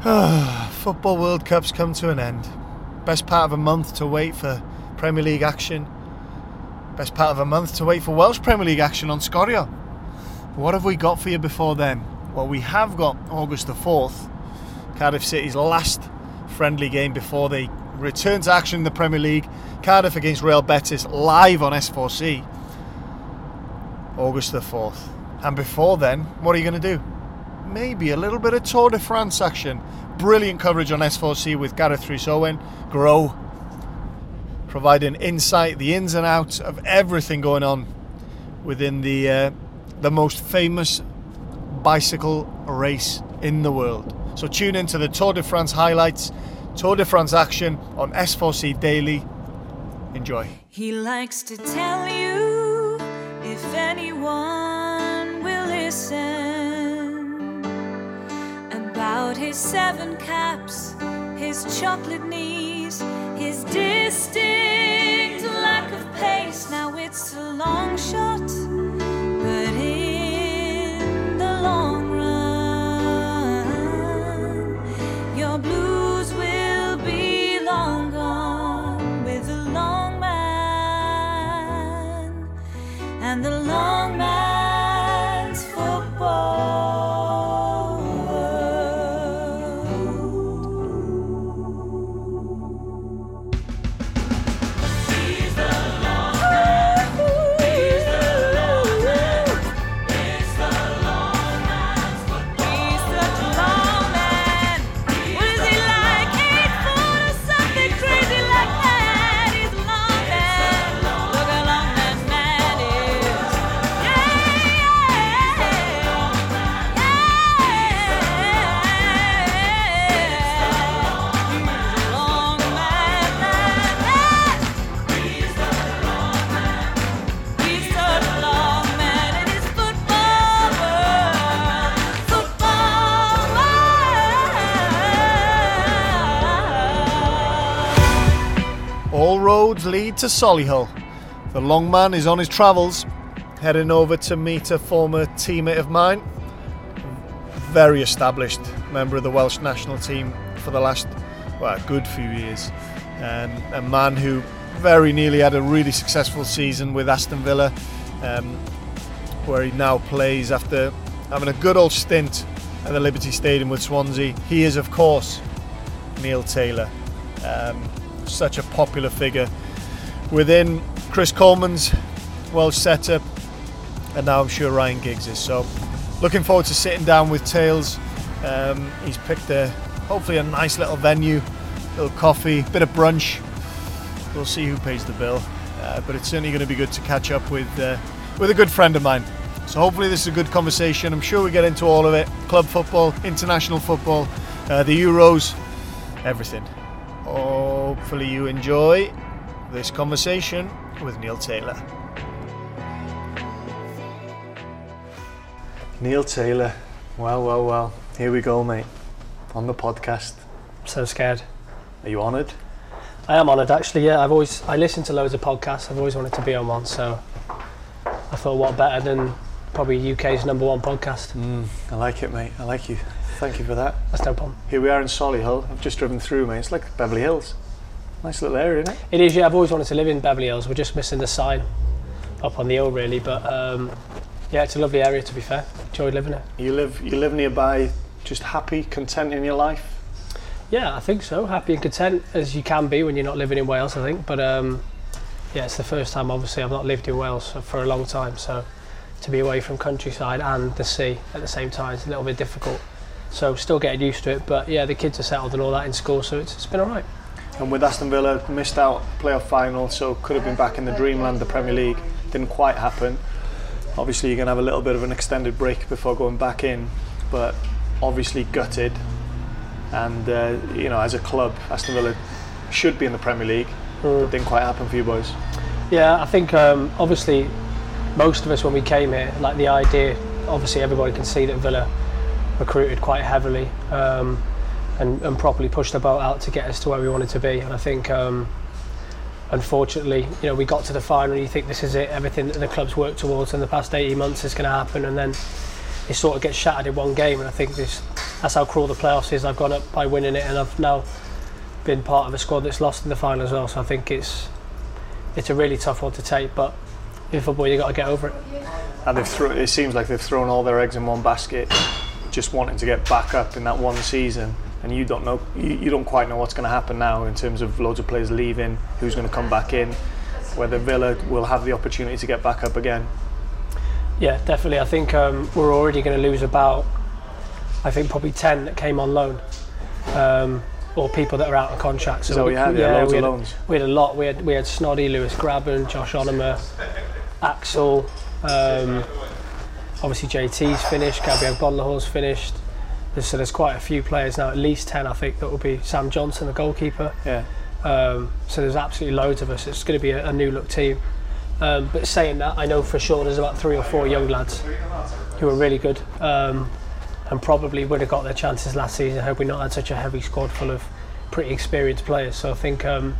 Football World Cup's come to an end. Best part of a month to wait for Premier League action. Best part of a month to wait for Welsh Premier League action on Sgorio. What have we got for you before then? Well, we have got August the 4th, Cardiff City's last friendly game before they return to action in the Premier League. Cardiff against Real Betis live on S4C. August the 4th. And before then, what are you going to do? Maybe a little bit of Tour de France action. Brilliant coverage on S4C with Gareth Rhys Owen, Grow, providing insight, the ins and outs of everything going on within the uh, the most famous bicycle race in the world. So tune into the Tour de France highlights, Tour de France action on S4C Daily. Enjoy. He likes to tell you if anyone will listen about his seven caps, his chocolate knees, his distinct lack of pace. Now it's a long shot, but in the long run, your blues will be long gone with the long man and the long to Solihull. The long man is on his travels, heading over to meet a former teammate of mine, very established member of the Welsh national team for the last well, a good few years, and a man who very nearly had a really successful season with Aston Villa, um, where he now plays after having a good old stint at the Liberty Stadium with Swansea. He is, of course, Neil Taylor. Um, such a popular figure within Chris Coleman's Welsh setup, and now I'm sure Ryan Giggs is. So, looking forward to sitting down with Tails. Um, he's picked a hopefully a nice little venue, little coffee, bit of brunch. We'll see who pays the bill, uh, but it's certainly going to be good to catch up with uh, with a good friend of mine. So hopefully this is a good conversation. I'm sure we get into all of it: club football, international football, uh, the Euros, everything. Hopefully you enjoy this conversation with Neil Taylor. Neil Taylor, well, well, well. Here we go, mate. On the podcast. So scared. Are you honoured? I am honoured actually. Yeah, I've always I listen to loads of podcasts. I've always wanted to be on one, so I thought what better than probably UK's number one podcast. Mm, I like it, mate. I like you. Thank you for that. That's no problem. Here we are in Solihull. I've just driven through, mate. It's like Beverly Hills. Nice little area, isn't it? It is. Yeah, I've always wanted to live in Beverly Hills. We're just missing the sign up on the hill, really. But um, yeah, it's a lovely area to be fair. Enjoyed living it. You live you live nearby, just happy, content in your life. Yeah, I think so. Happy and content as you can be when you're not living in Wales, I think. But um, yeah, it's the first time. Obviously, I've not lived in Wales for a long time, so to be away from countryside and the sea at the same time is a little bit difficult. So still getting used to it. But yeah, the kids are settled and all that in school, so it's, it's been all right. And with Aston Villa, missed out playoff final, so could have been back in the dreamland, the Premier League. Didn't quite happen. Obviously, you're going to have a little bit of an extended break before going back in, but obviously gutted. And uh, you know, as a club, Aston Villa should be in the Premier League, but didn't quite happen for you boys. Yeah, I think um, obviously most of us when we came here, like the idea, obviously everybody can see that Villa recruited quite heavily um, and, and properly pushed the boat out to get us to where we wanted to be. And I think, um, unfortunately, you know, we got to the final. And you think this is it, everything that the club's worked towards in the past 18 months is going to happen, and then it sort of gets shattered in one game. And I think this that's how cruel the playoffs is. I've gone up by winning it, and I've now been part of a squad that's lost in the final as well. So I think it's it's a really tough one to take, but in football you've got to get over it. And they've thro- it seems like they've thrown all their eggs in one basket, just wanting to get back up in that one season. And you don't know, you, you don't quite know what's going to happen now in terms of loads of players leaving, who's going to come back in, whether Villa will have the opportunity to get back up again. Yeah, definitely. I think um, we're already going to lose about, I think probably ten that came on loan, um, or people that are out of contract. That what you had? Yeah, loads we of had, loans. we had a lot. We had we had Snoddy, Lewis Grabban, Josh Onomah, Axel. Um, obviously JT's finished. Gabriel Agbonlahor's finished. There's, so there's quite a few players now, at least ten, I think, that will be Sam Johnstone, the goalkeeper. Yeah. Um, so there's absolutely loads of us. It's going to be a, a new look team. Um, but saying that, I know for sure there's about three or four young lads who are really good um, and probably would have got their chances last season had we not had such a heavy squad full of pretty experienced players. So I think um,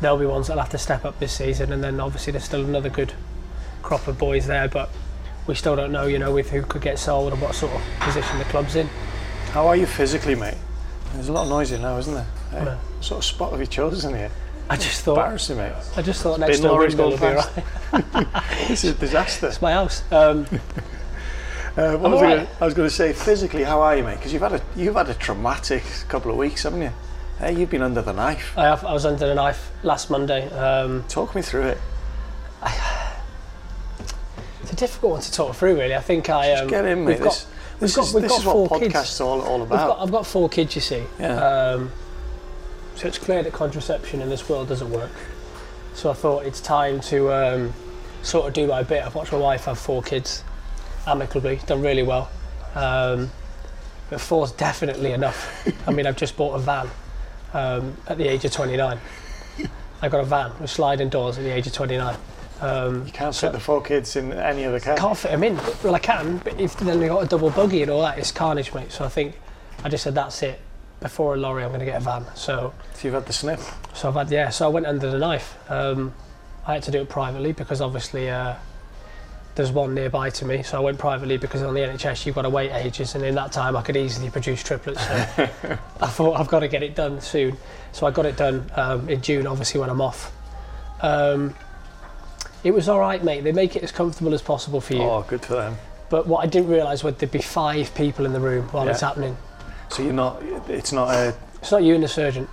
they'll be ones that'll have to step up this season. And then obviously there's still another good crop of boys there, but we still don't know, you know, with who could get sold and what sort of position the club's in. How are you physically, mate? There's a lot of noise here now, isn't there? Hey, what sort of spot have you chosen here? I just thought, Embarrassing, mate. I just thought next Bin door lorries window would be going right. This is a disaster. It's my house. Um, Uh, what was I, gonna, I was going to say, physically, how are you, mate? Because you've had a you've had a traumatic couple of weeks, haven't you? Hey, you've been under the knife. I, have, I was under the knife last Monday. Um, Talk me through it. it's a difficult one to talk through, really. I think I um, Get in, mate. we've This, got, this got- is, we've this got is what podcasts kids. are all, all about. got, I've got four kids, you see. Yeah. Um, so it's clear that contraception in this world doesn't work. So I thought it's time to um, sort of do my bit. I've watched my wife have four kids amicably, done really well. Um, but four's definitely enough. I mean, I've just bought a van um, at the age of 29. I got a van with sliding doors at the age of 29. Um, you can't so- fit the four kids in any other car. can't fit them in. Well, I can, but if then they got a double buggy and all that, it's carnage, mate. So I think I just said that's it. Before a lorry, I'm going to get a van. So, So you've had the sniff. so I've had yeah. So I went under the knife. Um, I had to do it privately because obviously uh, there's one nearby to me. So I went privately because on the NHS you've got to wait ages, and in that time I could easily produce triplets. So I thought I've got to get it done soon. So I got it done um, in June, obviously when I'm off. Um, it was all right, mate. They make it as comfortable as possible for you. Oh, good for them. But what I didn't realise was there'd be five people in the room while Yeah. it's happening. So you're not. It's not a. It's not you and the surgeon.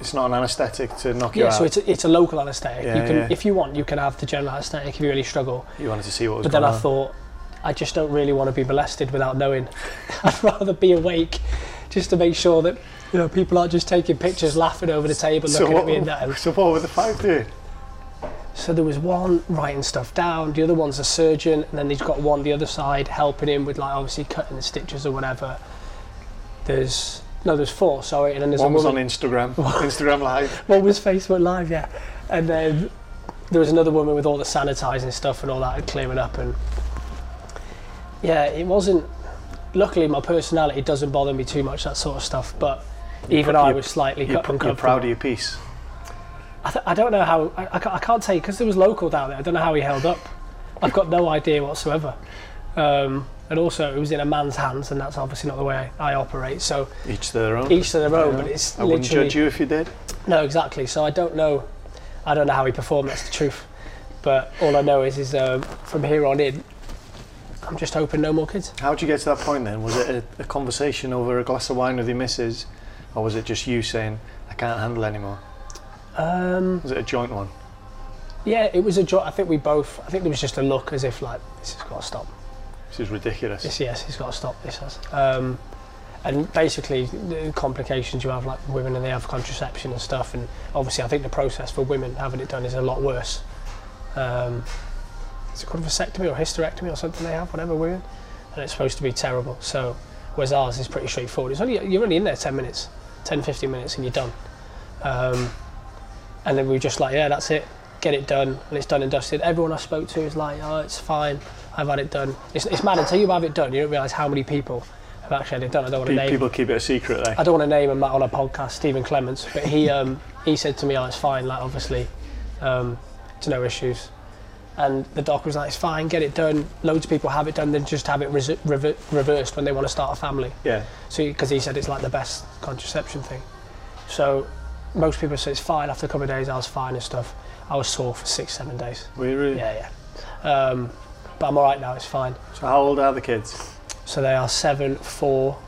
It's not an anaesthetic to knock you out. Yeah, so it's a, it's a local anaesthetic. Yeah, you can, yeah. if you want, you can have the general anaesthetic if you really struggle. you wanted to see what was But then I on. thought, I just don't really want to be molested without knowing. I'd rather be awake, just to make sure that you know people aren't just taking pictures, laughing over the table, so looking what, at me and that. So what were the five doing? So there was one writing stuff down, the other one's a surgeon, and then he's got one the other side helping him with like obviously cutting the stitches or whatever. There's no, there's four. Sorry, and then there's One was woman. on Instagram. Instagram Live. One was Facebook Live, yeah, and then there was another woman with all the sanitising stuff and all that and clearing up and yeah, it wasn't. Luckily, my personality doesn't bother me too much that sort of stuff, but even I was slightly You're, cut you're proud of your piece. I, th- I don't know how. I, I, can't, tell you because there was local down there. I don't know how he held up. I've got no idea whatsoever. Um, and also, it was in a man's hands, and that's obviously not the way I, I operate. So Each to their own. each to their own. But it's I wouldn't judge you if you did. no, exactly. So I don't know. I don't know how he performed. That's the truth. But all I know is, is um, from here on in, I'm just hoping no more kids. How did you get to that point then? Was it a, a conversation over a glass of wine with your missus, or was it just you saying, "I can't handle anymore"? Um, Was it a joint one? yeah, it was a joint. I think we both. I think there was just a look as if like this has got to stop. This is ridiculous. This yes, it's got to stop. This has. Um, and basically, the complications you have, like women, and they have contraception and stuff. And obviously, I think the process for women having it done is a lot worse. Um, is it called a vasectomy or hysterectomy or something they have, whatever women, and it's supposed to be terrible. So, whereas ours is pretty straightforward. It's only you're only in there 10 minutes, 10, 15 minutes, and you're done. Um, and then we were just like, yeah, that's it, get it done, and it's done and dusted. Everyone I spoke to is like, oh, it's fine, I've had it done. It's, it's mad until you have it done, you don't realise how many people have actually had it done. I don't want to name. People keep it a secret. Eh? I don't want to name him on a podcast, Stephen Clements, but he um, he said to me, "Oh, it's fine. Like obviously, um, it's no issues." And the doctor was like, it's fine, get it done. Loads of people have it done, then just have it res- rever- reversed when they want to start a family. Yeah. So, because he said it's like the best contraception thing. So, most people say it's fine. After a couple of days, I was fine and stuff. I was sore for six, seven days. Were you really? Yeah, yeah. Um, but I'm all right now. It's fine. So how old are the kids? So they are seven, four,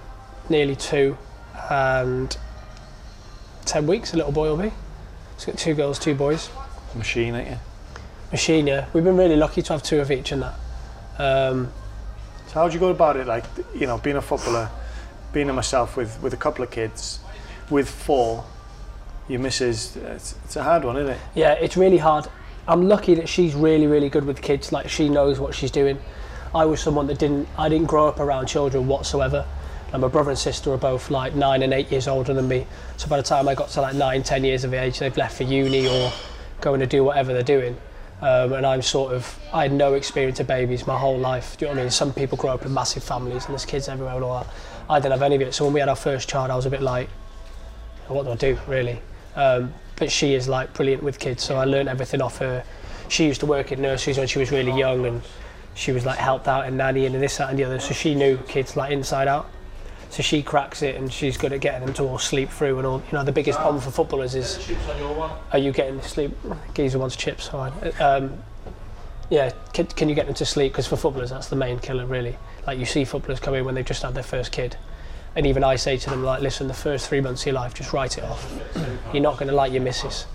nearly two, and ten weeks. A little boy will be. It's got two girls, two boys. Machine, ain't you? Machine, yeah. We've been really lucky to have two of each in that. Um, So how would you go about it? Like, you know, being a footballer, being a myself with, with a couple of kids, with four, your missus, it's, it's a hard one, isn't it? yeah, it's really hard. I'm lucky that she's really, really good with kids. Like she knows what she's doing. I was someone that didn't. I didn't grow up around children whatsoever. And my brother and sister are both like nine and eight years older than me. So by the time I got to like nine, ten years of age, they've left for uni or going to do whatever they're doing. Um, and I'm sort of, I had no experience of babies my whole life. Do you know what I mean? Some people grow up in massive families and there's kids everywhere and all that. I didn't have any of it. So when we had our first child, I was a bit like, what do I do, really? Um, but she is like brilliant with kids, so I learned everything off her. She used to work in nurseries when she was really young, and she was like helped out in nannying and this, that, and the other. So she knew kids like inside out. So she cracks it, and she's good at getting them to all sleep through and all. You know, the biggest problem for footballers is, are you getting to sleep? Geezer wants chips. Right. Um, yeah, can, can you get them to sleep? Because for footballers, that's the main killer, really. Like you see footballers come in when they've just had their first kid, and even I say to them, like, listen, the first three months of your life, just write it off. You're not going to like your missus.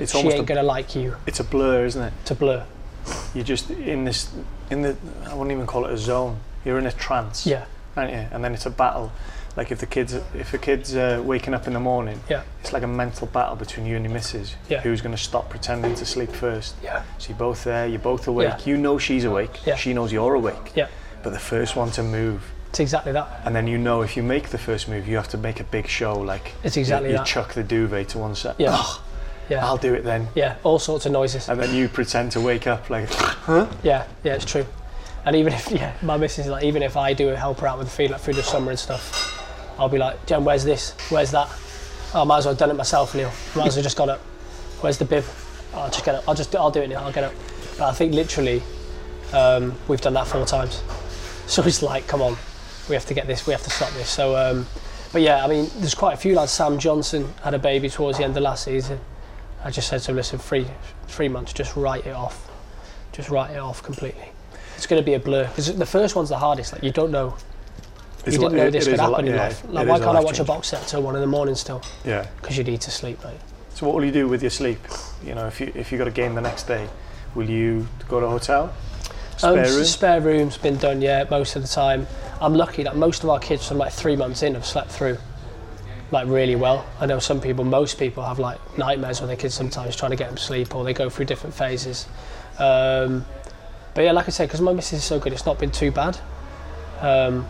It's She ain't a, going to like you. it's a blur, isn't it? To blur. You're just in this, in the, I wouldn't even call it a zone. You're in a trance, Yeah, aren't you? And then it's a battle. Like if the kids, if a kid's uh, waking up in the morning, yeah, it's like a mental battle between you and your missus. Yeah. Who's going to stop pretending to sleep first? yeah, So you're both there, you're both awake. Yeah. You know she's awake. Yeah. She knows you're awake. yeah. But the first one to move, It's exactly that. and then you know if you make the first move, you have to make a big show. Like It's exactly you, you that. chuck the duvet to one side. Yeah. "Oh, Yeah, I'll do it then. yeah. All sorts of noises. And then you pretend to wake up like, huh? Yeah, yeah, it's true. And even if yeah, my missus is like, even if I do help her out with the feed like through the summer and stuff, I'll be like, Jen, where's this? Where's that? Oh, I might as well have done it myself, Neil. Might as well just got up. Where's the bib? I'll just get up. I'll just I'll do it now. I'll get up. But I think literally, um, we've done that four times. So it's like, come on, we have to get this. We have to stop this. So, um, but yeah, I mean, there's quite a few lads. Sam Johnstone had a baby towards the end of last season. I just said to him, listen, three three months, just write it off. Just write it off completely. It's going to be a blur because the first one's the hardest. Like you don't know, It's you didn't li- know this could happen in life. Like why can't I watch a box set till one in the morning still? Yeah. Because you need to sleep, mate. So what will you do with your sleep? You know, if you if you got a game the next day, will you go to a hotel? Spare Um, room? spare room's been done, yeah, most of the time. I'm lucky that most of our kids from like three months in have slept through like really well. I know some people, most people have like nightmares when their kids sometimes trying to get them to sleep or they go through different phases. Um, but yeah, like I said, because my missus is so good, it's not been too bad. Um,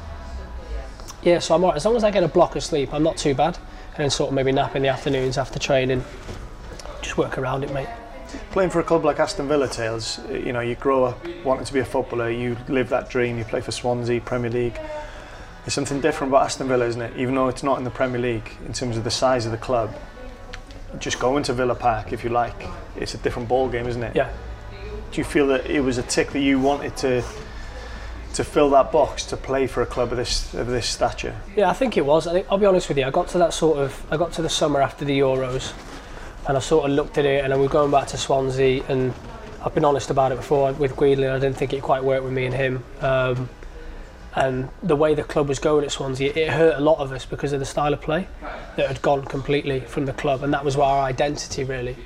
yeah, so I'm alright. As long as I get a block of sleep, I'm not too bad. And then sort of maybe nap in the afternoons after training. Just work around it, mate. Playing for a club like Aston Villa, Tails, uh, you know, you grow up wanting to be a footballer, you live that dream, you play for Swansea, Premier League. There's something different about Aston Villa, isn't it? Even though it's not in the Premier League, in terms of the size of the club, just going to Villa Park, if you like, it's a different ball game, isn't it? Yeah. Do you feel that it was a tick that you wanted to to fill that box to play for a club of this of this stature? Yeah, I think it was. I think, I'll be honest with you. I got to that sort of. I got to the summer after the Euros, and I sort of looked at it, and then we're going back to Swansea, and I've been honest about it before with Guidolin. I didn't think it quite worked with me and him. Um, and the way the club was going at Swansea, it hurt a lot of us because of the style of play that had gone completely from the club, and that was our identity really.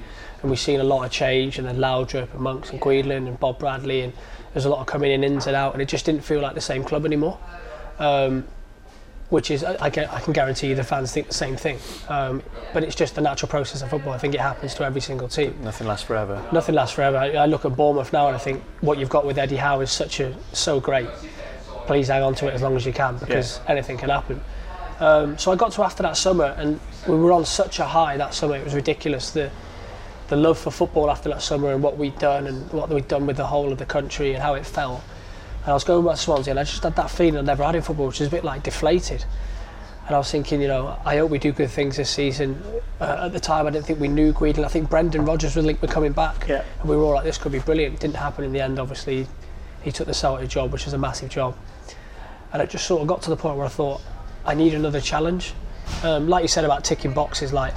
And we've seen a lot of change, and then Laudrup and Monks and Guidolin and Bob Bradley, and there's a lot of coming in ins and out, and it just didn't feel like the same club anymore. Um, which is, I, can, I can guarantee you the fans think the same thing. Um, but it's just the natural process of football. I think it happens to every single team. Nothing lasts forever. Nothing lasts forever. I, I look at Bournemouth now and I think what you've got with Eddie Howe is such a so great. Please hang on to it as long as you can because anything can happen. Um, so I got to after that summer and we were on such a high that summer. It was ridiculous. The the love for football after that summer and what we'd done and what we'd done with the whole of the country and how it felt. And I was going back to Swansea and I just had that feeling I'd never had in football, which is a bit like deflated. And I was thinking, you know, I hope we do good things this season. Uh, at the time, I didn't think we knew Guidolin. I think Brendan Rodgers was linked with coming back. Yeah. And we were all like, this could be brilliant. Didn't happen in the end, obviously. He took the Celtic job, which is a massive job. And it just sort of got to the point where I thought, I need another challenge. Um, like you said about ticking boxes, like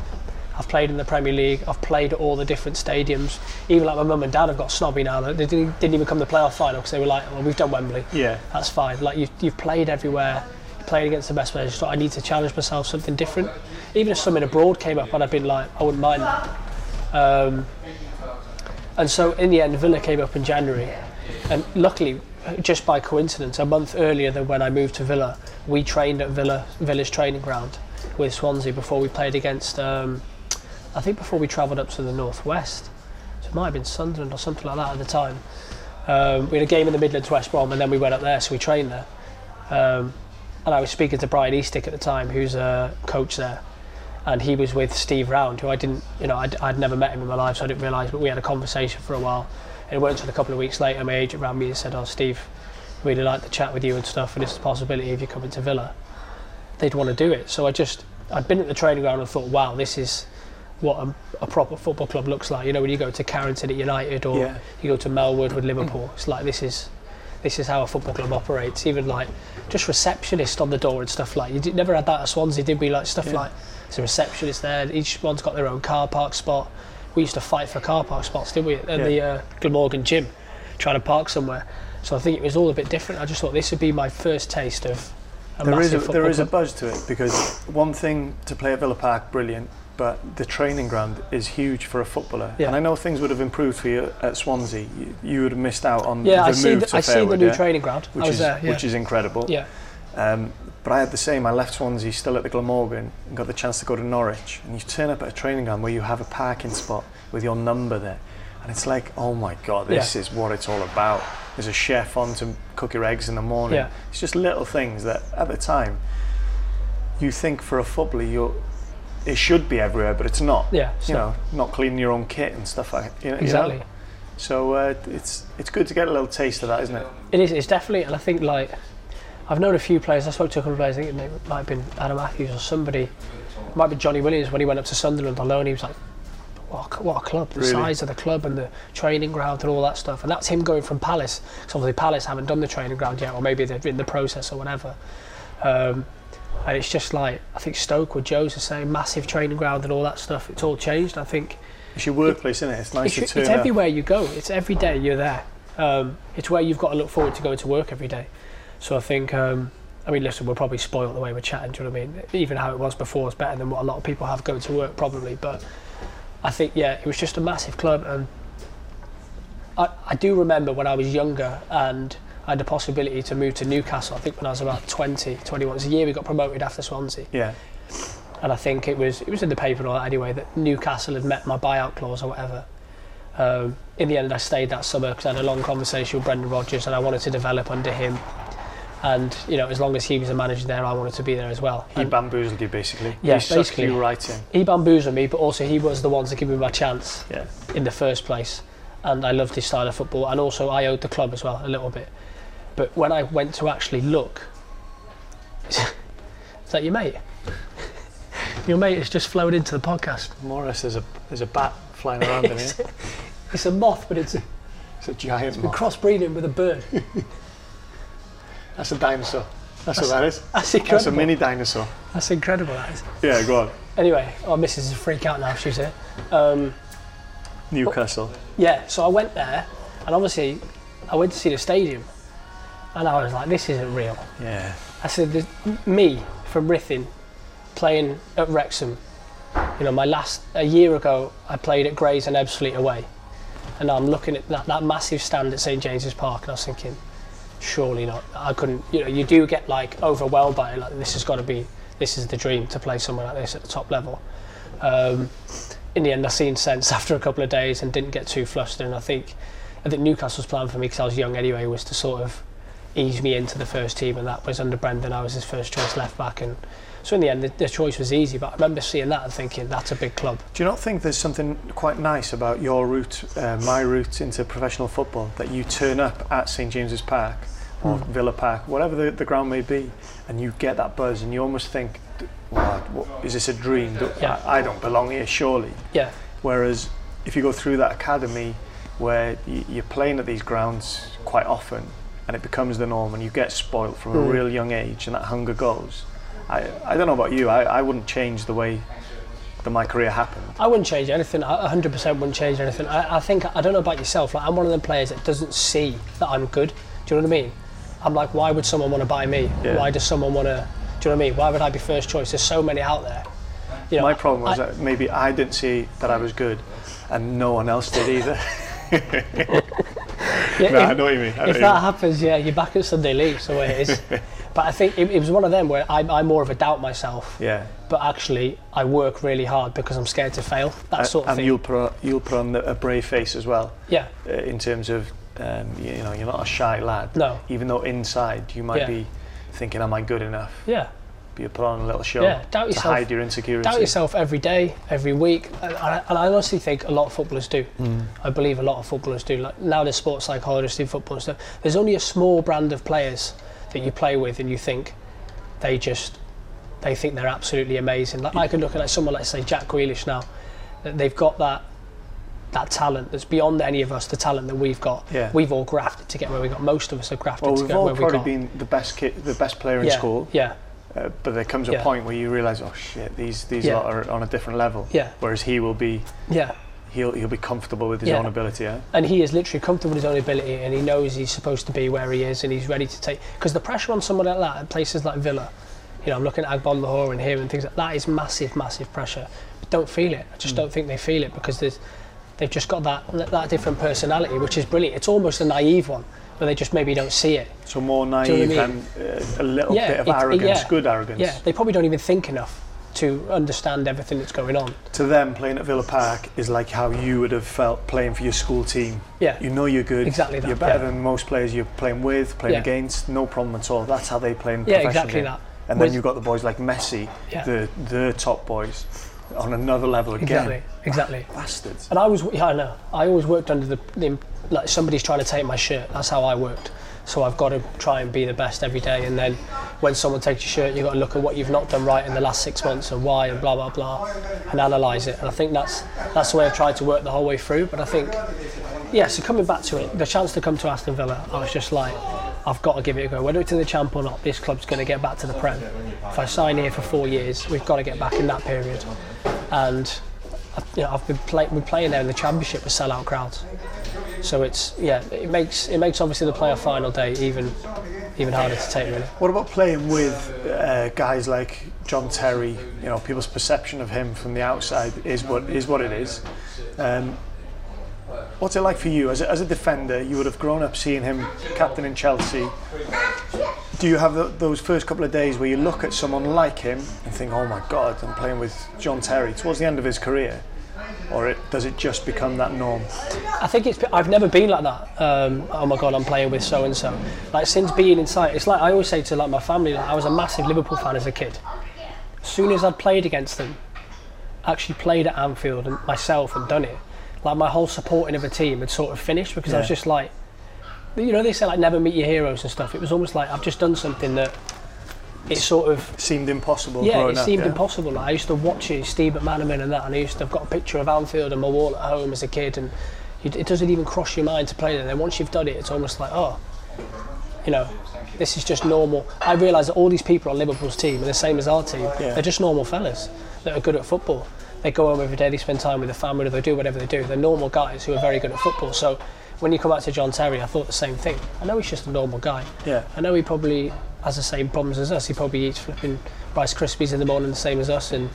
I've played in the Premier League, I've played at all the different stadiums. Even like my mum and dad have got snobby now. They didn't, didn't even come to the playoff final because they were like, well, we've done Wembley. Yeah. That's fine. Like you've, you've played everywhere, played against the best players. Thought I need to challenge myself something different. Even if something abroad came up, I'd have been like, I wouldn't mind that. Um, and so in the end, Villa came up in January, and luckily, just by coincidence, a month earlier than when I moved to Villa, we trained at Villa Villa's training ground with Swansea before we played against. Um, I think before we travelled up to the northwest, so it might have been Sunderland or something like that at the time. Um, we had a game in the Midlands, West Brom, and then we went up there, so we trained there. Um, and I was speaking to Brian Eastick at the time, who's a coach there, and he was with Steve Round, who I didn't, you know, I'd, I'd never met him in my life, so I didn't realise. But we had a conversation for a while, and it weren't until a couple of weeks later, my agent rang me and said, "Oh, Steve, really like to chat with you and stuff, and it's a possibility if you're coming to Villa, they'd want to do it." So I just, I'd been at the training ground and thought, "Wow, this is." What a, a proper football club looks like. You know, when you go to Carrington at United or Yeah. you go to Melwood with Liverpool, it's like this is this is how a football club operates. Even like just receptionist on the door and stuff like you did, never had that at Swansea, did we? Like stuff Yeah. like there's a receptionist there. Each one's got their own car park spot. We used to fight for car park spots, didn't we? At Yeah. the uh, Glamorgan gym, trying to park somewhere. So I think it was all a bit different. I just thought this would be my first taste of a There is a, there a buzz to it because one thing to play at Villa Park, brilliant, but the training ground is huge for a footballer. Yeah. And I know things would have improved for you at Swansea. You, you would have missed out on yeah, the I see. move The, to I see the new yeah, training ground. which is there. Yeah. which is incredible. yeah. Um, but I had the same. I left Swansea still at the Glamorgan and got the chance to go to Norwich. And you turn up at a training ground where you have a parking spot with your number there. And it's like, oh my God, this is what it's all about. There's a chef on to cook your eggs in the morning. Yeah. It's just little things that at the time you think for a footballer you're, it should be everywhere, but it's not. Yeah, it's you not. know, not cleaning your own kit and stuff like you know, you know? Exactly. So uh, it's it's good to get a little taste of that, isn't it? It is. It's definitely, and I think like I've known a few players. I spoke to a couple of players. I think it might have been Adam Matthews or somebody. It might be Johnny Williams when he went up to Sunderland alone. He was like, "What a, what a club! The Really? size of the club and the training ground and all that stuff." And that's him going from Palace. Because obviously Palace haven't done the training ground yet, or maybe they're in the process or whatever. Um, and it's just like I think Stoke with Joe's the same massive training ground and all that stuff. It's all changed. I think It's your workplace, isn't it? It's nice it's, it's everywhere you go. It's every day you're there. Um, it's where you've got to look forward to going to work every day. So I think, um, I mean, listen, we're probably spoiled the way we're chatting. Do you know what I mean? Even how it was before is better than what a lot of people have going to work, probably. But I think, yeah, it was just a massive club, and I, I do remember when I was younger and I had the possibility to move to Newcastle. I think when I was about 20, 21. It was a year we got promoted after Swansea Yeah. and I think it was it was in the paper and all that anyway that Newcastle had met my buyout clause or whatever. Um, in the end, I stayed that summer because I had a long conversation with Brendan Rodgers and I wanted to develop under him. And you know, as long as he was a manager there, I wanted to be there as well. He And bamboozled you basically. Yeah, he basically. you right in. he bamboozled me, but also he was the one to give me my chance Yeah. in the first place. And I loved his style of football, and also I owed the club as well a little bit. But when I went to actually look, is that your mate? Your mate has just flown into the podcast. Morris, there's a there's a bat flying around in here. It's a moth, but it's It's a giant been moth. crossbreeding with a bird. That's a dinosaur. That's what that is. That's incredible. That's a mini dinosaur. That's incredible. That is. Yeah, go on. Anyway, our missus is a freak out now. She's here. Um, Newcastle. yeah, so I went there, and obviously, I went to see the stadium, and I was like, "This isn't real." Yeah. I said, "There's me from Ruthin, playing at Wrexham. You know, my last a year ago, I played at Grays and Ebbsfleet away, and I'm looking at that, that massive stand at St James's Park, and I was thinking, surely not. I couldn't. You know, you do get like overwhelmed by it. Like this has got to be. This is the dream to play somewhere like this at the top level. Um, in the end, I seen sense after a couple of days and didn't get too flustered. And I think, I think Newcastle's plan for me because I was young anyway was to sort of ease me into the first team, and that was under Brendan. I was his first choice left back, and so in the end, the, the choice was easy. But I remember seeing that and thinking that's a big club. Do you not think there's something quite nice about your route, uh, my route into professional football, that you turn up at St James's Park or Hmm. Villa Park, whatever the, the ground may be, and you get that buzz, and you almost think, what, what, is this a dream? Yeah. I, I don't belong here, surely. Yeah, Whereas if you go through that academy where you're playing at these grounds quite often and it becomes the norm and you get spoilt from a Mm. real young age and that hunger goes, I, I don't know about you, I, I wouldn't change the way that my career happened. I wouldn't change anything. I 100% wouldn't change anything. I, I think I don't know about yourself. Like I'm one of them players that doesn't see that I'm good. Do you know what I mean? I'm like, why would someone want to buy me? Yeah. Why does someone want to? Do you know what I mean? Why would I be first choice? There's so many out there. You know, My problem was I- that maybe I didn't see that I was good and no one else did either. yeah, no, if- I know what you mean. I if that mean. happens, yeah, you're back at Sunday league, so it is. but I think it, it was one of them where I, I more of a doubt myself, Yeah. but actually I work really hard because I'm scared to fail. That A- sort of and thing. And you'll put on, you'll put on the, a brave face as well yeah, uh, in terms of um, you, know you're not a shy lad. No. Even though inside you might Yeah. be thinking, "Am I good enough?" yeah. But you put on a little show Yeah, doubt to yourself. hide your insecurity. Doubt yourself every day, every week, and I, and I honestly think a lot of footballers do. Mm. I believe a lot of footballers do. Like now, there's sports psychologists in football stuff. There's only a small brand of players that you play with, and you think they just they think they're absolutely amazing. Like I could look at like someone like say Jack Grealish now, they've got that that talent that's beyond any of us. The talent that we've got, Yeah. we've all grafted to get where we got. Most of us have grafted Well, to we've get all where we probably got. been the best kid, the best player in yeah, school, yeah, uh, but there comes a Yeah. point where you realise, oh shit, these these Yeah. lot are on a different level. yeah, Whereas he will be, yeah. he'll he'll be comfortable with his Yeah. own ability. Yeah. and he is literally comfortable with his own ability and he knows he's supposed to be where he is and he's ready to take because the pressure on someone like that at places like Villa you know I'm looking at Agbonlahor and here and things like that is massive massive pressure but don't feel it I just don't think they feel it because there's they've just got that that different personality which is brilliant it's almost a naive one where they just maybe don't see it So more you know naive I and uh, a little Yeah, bit of it- arrogance, yeah. good arrogance. yeah they probably don't even think enough to understand everything that's going on To them, playing at Villa Park is like how you would have felt playing for your school team. yeah You know you're good. Exactly that, You're better yeah. than most players you're playing with, playing against. No problem at all. That's how they play in yeah exactly game. that And With- then you've got the boys like Messi, the the top boys, on another level again. exactly exactly ah, Bastards. And I was, yeah, I know. I always worked under the, the like somebody's trying to take my shirt. That's how I worked. So I've got to try and be the best every day. And then when someone takes your shirt, you've got to look at what you've not done right in the last six months and why and blah blah blah, and analyse it. And I think that's that's the way I've tried to work the whole way through. But I think, yeah. So coming back to it, the chance to come to Aston Villa, I was just like, I've got to give it a go. Whether it's in the champ or not, this club's going to get back to the Prem. If I sign here for four years, we've got to get back in that period. And you know, I've been play, we're playing there in the championship with sellout crowds. So it's yeah, it makes it makes obviously the playoff final day even even harder to take really. What about playing with uh, guys like John Terry? You know, people's perception of him from the outside is what is what it is. Um, what's it like for you as a, as a defender? You would have grown up seeing him captain in Chelsea. Do you have the, those first couple of days where you look at someone like him and think, "Oh my God, I'm playing with John Terry" towards the end of his career, or it, does it just become that norm? I think it's I've never been like that. Um, oh my god, I'm playing with so and so. Like since being inside, it's like I always say to like my family, like, I was a massive Liverpool fan as a kid. As soon as I'd played against them, actually played at Anfield and myself and done it, like my whole supporting of a team had sort of finished because I was just like, you know, they say like never meet your heroes and stuff. It was almost like I've just done something that it sort of Seemed impossible. yeah, it up, seemed yeah? impossible. Like, I used to watch it, Steve McManaman and that, and I used to have got a picture of Anfield on my wall at home as a kid, and you, it doesn't even cross your mind to play there. And then once you've done it, it's almost like, oh, you know, this is just normal. I realise that all these people on Liverpool's team are the same as our team. Yeah. They're just normal fellas that are good at football. They go home every day, they spend time with their family, they do whatever they do. They're normal guys who are very good at football. So when you come back to John Terry, I thought the same thing. I know he's just a normal guy. Yeah. I know he probably has the same problems as us. He probably eats flipping Rice Krispies in the morning the same as us and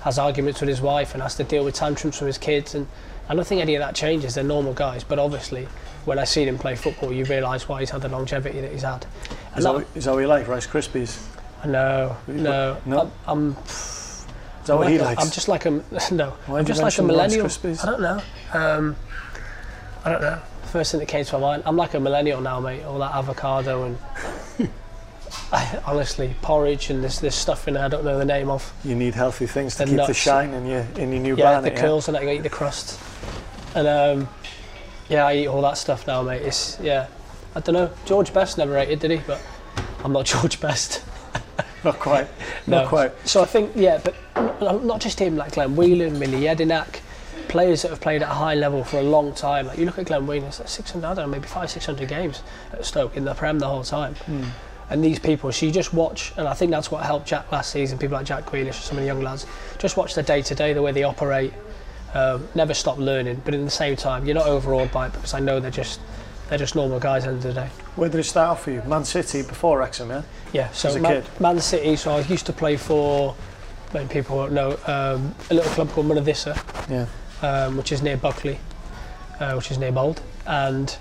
has arguments with his wife and has to deal with tantrums from his kids. And I don't think any of that changes. They're normal guys. But obviously, when I see him play football, you realise why he's had the longevity that he's had. And Is that, that- what- is that what you like, Rice Krispies? no, no. No? I'm, I'm, Is that what like he a- likes? I'm just like a no. Why I'm just like a millennial. I don't know. Um, I don't know. First thing that came to my mind. I'm like a millennial now, mate. All that avocado and I, honestly porridge and this this stuff in there I don't know the name of. You need healthy things to keep the shine in your in your new yeah, the curls and you eat the crust. And um, yeah, I eat all that stuff now, mate. It's yeah. I don't know. George Best never ate it, did he? But I'm not George Best. Not quite. Not quite. So I think, yeah, but not just him, like Glenn Whelan, Mile Jedinak, players that have played at a high level for a long time. Like you look at Glenn Whelan, it's like 600, I don't know, maybe five, 600 games at Stoke in the Prem the whole time. And these people, so you just watch, and I think that's what helped Jack last season, people like Jack Grealish, or some of the young lads, just watch the day to day, the way they operate, um, never stop learning, but at the same time, you're not overawed by it because I know they're just they're just normal guys at the end of the day. Where did it start off for you? Man City before Wrexham, yeah? Yeah, so As a Man, kid? Man City. So I used to play for, many people won't know, um, a little club called Mynydd Isa, Yeah. Um, which is near Buckley, uh, which is near Mold, and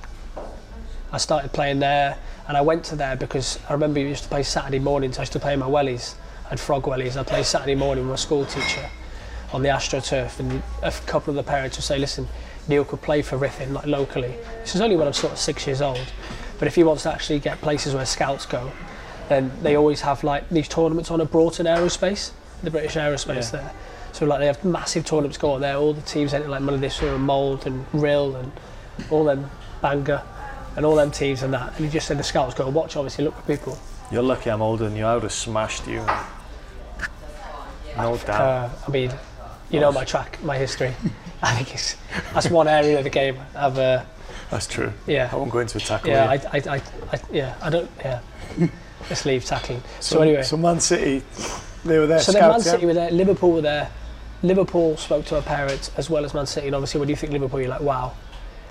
I started playing there. And I went to there because I remember we used to play Saturday mornings. I used to play in my wellies. I had frog wellies. I played Saturday morning with my school teacher on the AstroTurf, and a couple of the parents would say, "Listen, Neil could play for Ruthin, like locally. This is only when I'm sort of six years old, but if he wants to actually get places where scouts go, then they always have like these tournaments on at Broughton Aerospace, the British Aerospace Yeah. there. So like they have massive tournaments going there. All the teams enter like Mynydd Isa and Mold and Rhyl and all them Bangor and all them teams and that. And he just said the scouts go watch. Obviously, look for people. You're lucky I'm older than you. I would have smashed you. No doubt. Uh, I mean, you know my track, my history. I think it's that's one area of the game I've. Uh, That's true. yeah, I won't go into a tackle. yeah, I, I, I, I, yeah, I don't, yeah. Let's leave tackling. you. So, anyway, So Man City, they were there. so then Man City were there, Liverpool were there. Liverpool spoke to our parents as well as Man City, and obviously when you think Liverpool, you're like, wow.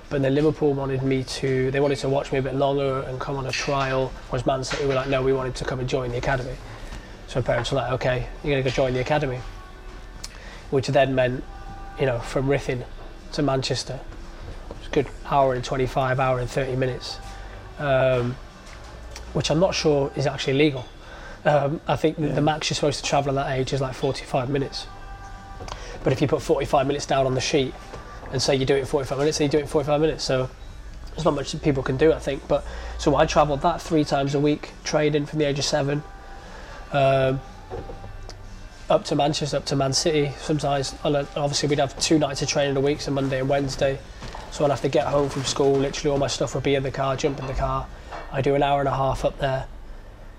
But then Liverpool wanted me to, they wanted to watch me a bit longer and come on a trial, whereas Man City were like, no, we wanted to come and join the academy. So parents were like, okay, you're going to go join the academy. Which then meant, you know, from Ruthin to Manchester, it's a good hour and 25, hour and 30 minutes, um, which I'm not sure is actually legal. Um, I think Yeah. the max you're supposed to travel at that age is like 45 minutes. But if you put 45 minutes down on the sheet and say you do it in 45 minutes, then you do it in 45 minutes. So there's not much that people can do, I think. But so I travelled that three times a week, training from the age of seven, um, up to Manchester, up to Man City. Sometimes, obviously, we'd have two nights of training a week, so Monday and Wednesday. So I'd have to get home from school. Literally, all my stuff would be in the car. Jump in the car. I do an hour and a half up there.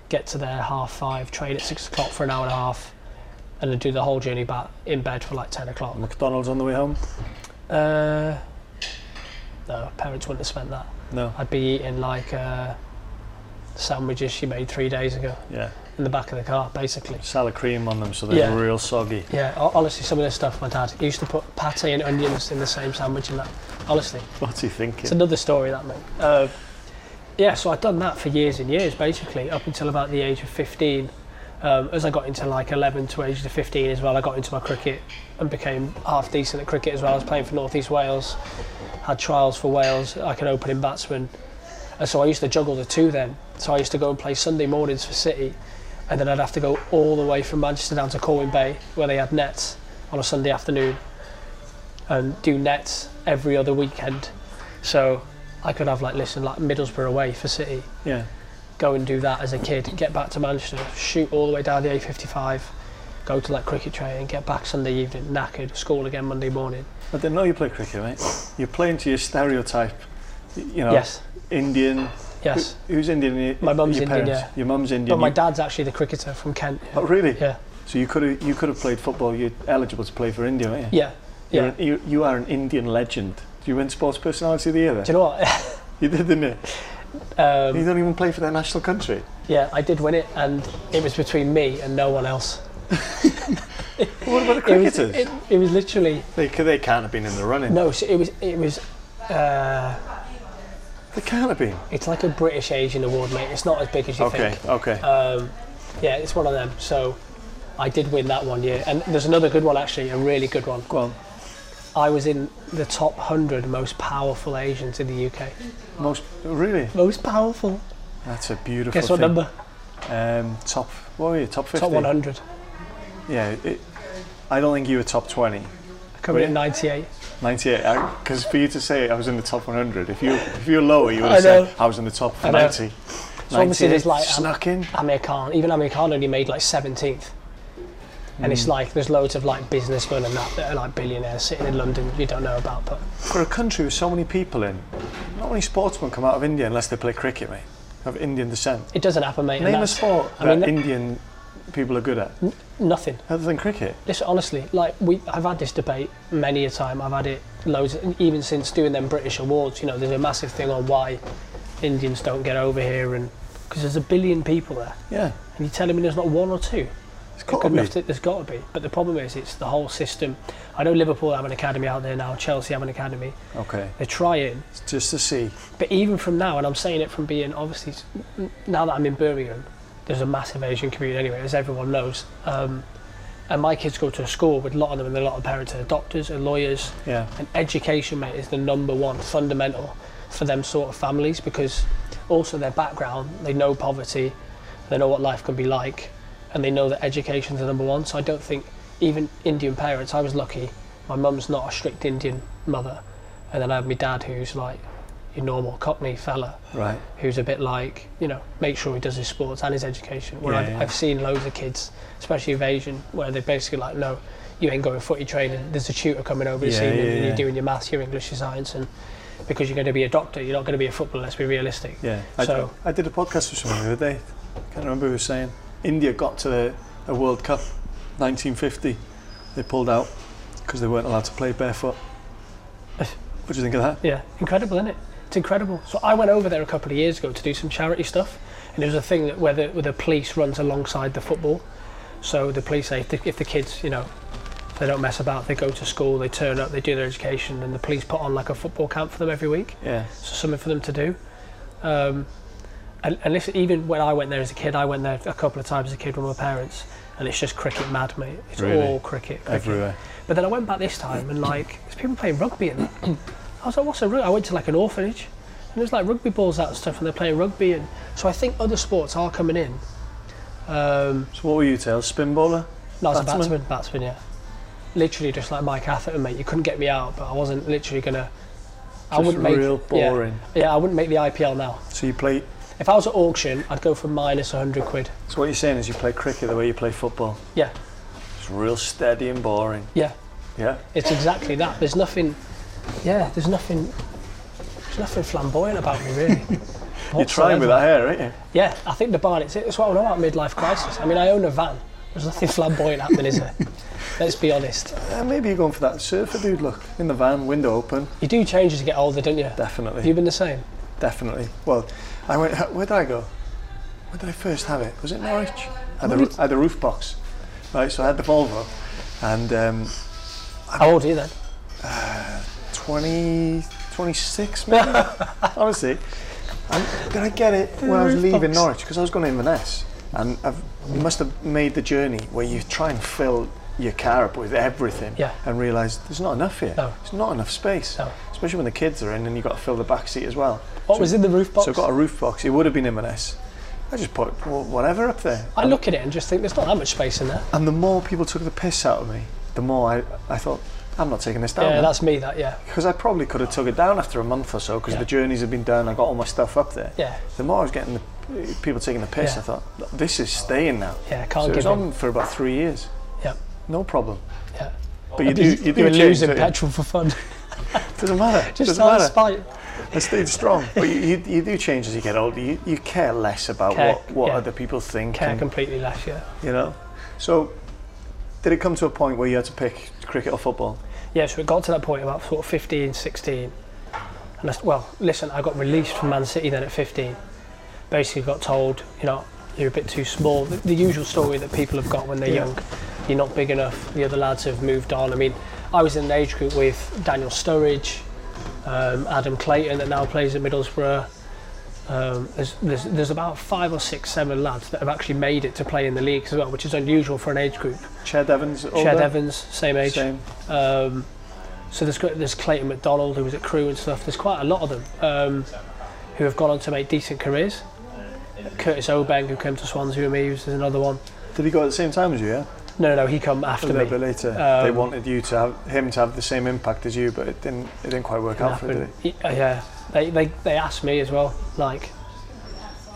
Get to there half five. Train at six o'clock for an hour and a half, and then do the whole journey back in bed for like ten o'clock. McDonald's on the way home? Uh, no, parents wouldn't have spent that. No. I'd be eating like uh, sandwiches she made three days ago Yeah. in the back of the car, basically. Salad cream on them so they're Yeah. real soggy. Yeah, honestly, some of the stuff my dad he used to put pate and onions in the same sandwich and that. Honestly, What's he thinking? it's another story that mate. Uh, yeah, so I'd done that for years and years, basically, up until about the age of 15. Um, as I got into like 11 to age of 15 as well, I got into my cricket and became half decent at cricket as well. I was playing for North East Wales, had trials for Wales, like an opening batsman. And so I used to juggle the two then. So I used to go and play Sunday mornings for City, and then I'd have to go all the way from Manchester down to Colwyn Bay, where they had nets on a Sunday afternoon, and do nets every other weekend. So I could have like listen like Middlesbrough away for City, Yeah. Go and do that as a kid, get back to Manchester, shoot all the way down the A55, go to that cricket training, get back Sunday evening, knackered, school again Monday morning. I didn't know you play cricket, mate. You're playing to your stereotype. You know, Yes, Indian. yes. Who- who's Indian? My mum's Indian, parents? yeah. Your mum's Indian. But my dad's actually the cricketer from Kent. Oh, really? Yeah, So you could have you could have played football. You're eligible to play for India, aren't you? yeah, You're yeah. an- you, you are an Indian legend. Do you win Sports Personality of the Year then? Do you know what? You did, didn't you? you um, don't even play for their national country. yeah, I did win it, and it was between me and no one else. What about the It was, cricketers? it, it was literally they, they can't have been in the running. no. So it was it was. Uh, They can't have been. it's like a British Asian award, mate. It's not as big as you Okay, think. okay. Um, yeah, it's one of them. So I did win that one year, and there's another good one actually, a really good one. Go on. I was in the top hundred most powerful Asians in the UK. Most really. Most powerful. That's a beautiful Guess what thing. number? Um, top. What were you? Top fifty. Top 100. Yeah. It, I don't think you were top twenty. Coming in Really? 98. 98. Because for you to say I was in the top 100, if you if you were lower, you would have said I was in the top I know. 90. So obviously there's 98, like um, snuck in. Amir Khan. Even Amir Khan only made like 17th. And Hmm. it's like there's loads of like businessmen and that that are like billionaires sitting in London you don't know about. But For a country with so many people in, not many sportsmen come out of India unless they play cricket, mate. Of Indian descent. it doesn't happen, mate. Name a sport I mean, that Indian people are good at Nothing. other than cricket? Listen, honestly, like we, I've had this debate many a time. I've had it loads, even since doing them British awards. You know, there's a massive thing on why Indians don't get over here, and because there's a billion people there, Yeah, and you're telling me there's not one or two. It's got to be. to- there's got to be. But the problem is, it's the whole system. I know Liverpool have an academy out there now. Chelsea have an academy. Okay, They're trying, just to see. but even from now, and I'm saying it from being obviously now that I'm in Birmingham, there's a massive Asian community anyway, as everyone knows. Um, and my kids go to a school with a lot of them, and a lot of parents are doctors and lawyers. Yeah, And education, mate, is the number one fundamental for them sort of families because also their background, they know poverty, they know what life can be like, and they know that education's the number one. So I don't think even Indian parents, I was lucky, my mum's not a strict Indian mother, and then I have my dad who's like your normal Cockney fella, right. who's a bit like, you know, make sure he does his sports and his education. Where Yeah, I've, yeah. I've seen loads of kids, especially of Asian, where they're basically like, no, you ain't going footy training. There's a tutor coming over this Yeah, evening, and you're doing your maths, your English, your science, and because you're going to be a doctor, you're not going to be a footballer. Let's be realistic. Yeah, I, So- I did a podcast with someone the other day. Can't remember who was saying India got to the, the World Cup 1950. They pulled out because they weren't allowed to play barefoot. What do you think of that? Yeah, incredible, isn't it? It's incredible. So I went over there a couple of years ago to do some charity stuff, and it was a thing that where the, where the police runs alongside the football. So the police say if the, if the kids, you know, they don't mess about, they go to school, they turn up, they do their education, and the police put on like a football camp for them every week. Yeah, So something for them to do. Um, listen, even when I went there as a kid, I went there a couple of times as a kid with my parents, and it's just cricket mad, mate. It's Really? all cricket, cricket. everywhere. But then I went back this time and like there's people playing rugby and I was like, what's a rugby? I went to like an orphanage and there's like rugby balls out and stuff and they're playing rugby and so I think other sports are coming in. Um, So what were you, Tails? Spin bowler? no, I was a Batsman? batsman, batsman, yeah. Literally just like Mike Atherton, mate. You couldn't get me out, but I wasn't literally gonna. I Just wouldn't make real yeah. boring. Yeah, I wouldn't make the IPL now. So you play. If I was at auction, I'd go for minus 100 quid. So what you're saying is you play cricket the way you play football. Yeah, It's real steady and boring. yeah. Yeah. It's exactly that. There's nothing. Yeah, there's nothing. There's nothing flamboyant about me, really. You're trying with that hair, aren't you? Yeah, I think the barn, it's, it's what I know about midlife crisis. I mean, I own a van. There's nothing flamboyant happening, is there? Let's be honest. Uh, maybe you're going for that surfer dude look in the van, window open. You do change as you get older, don't you? Have Definitely. you been the same? Definitely. Well, I went. Where did I go? Where did I first have it? Was it Norwich? I had, a, I had a roof box, right? So I had the Volvo, and um, How old are you then? 20, 26 maybe. Honestly, and did I get it when I was leaving. Norwich? Because I was going to Inverness, and I've, you must have made the journey where you try and fill your car up with everything, Yeah. and realise there's not enough here. No. There's not enough space, No. especially when the kids are in, and you've got to fill the back seat as well. What So- was in the roof box? So I got a roof box. It would have been M&S. I just put whatever up there. I look at it and just think there's not that much space in there. And the more people took the piss out of me, the more I, I thought, I'm not taking this down. yeah, now." that's me. That yeah, Because I probably could have took it down after a month or so because Yeah. the journeys had been done. I got all my stuff up there. yeah, The more I was getting the people taking the piss, Yeah. I thought, this is staying now. yeah. So Can't give it was in. on for about three years. Yeah, No problem. yeah. But you do, you do You're losing petrol for fun. Doesn't matter. just Doesn't matter. spite. I stayed strong. But you, you, you do change as you get older. You, you care less about Care, what, what yeah. other people think. Care and- completely less. Yeah. you know. So, did it come to a point where you had to pick cricket or football? Yeah, so it got to that point about sort of 15, 16. And I, well, listen, I got released from Man City then at 15. Basically got told, you know, you're a bit too small. The, the usual story that people have got when they're Yeah. young. You're not big enough. The other lads have moved on. I mean, I was in an age group with Daniel Sturridge, um, Adam Clayton that now plays at Middlesbrough. Um, there's, there's, there's about five or six, seven lads that have actually made it to play in the league as well, which is unusual for an age group. Ched Evans, older? Evans, same age. Same. Um, so there's there's Clayton McDonald who was at Crewe and stuff. There's quite a lot of them um, who have gone on to make decent careers. Curtis Obeng who came to Swansea with me was another one. Did he go at the same time as you? Yeah. No, no, no, he come A after little me. bit later. Um, they wanted you to have him to have the same impact as you, but it didn't. It didn't quite work out for it, did it? He- uh, yeah, they, they they asked me as well, like,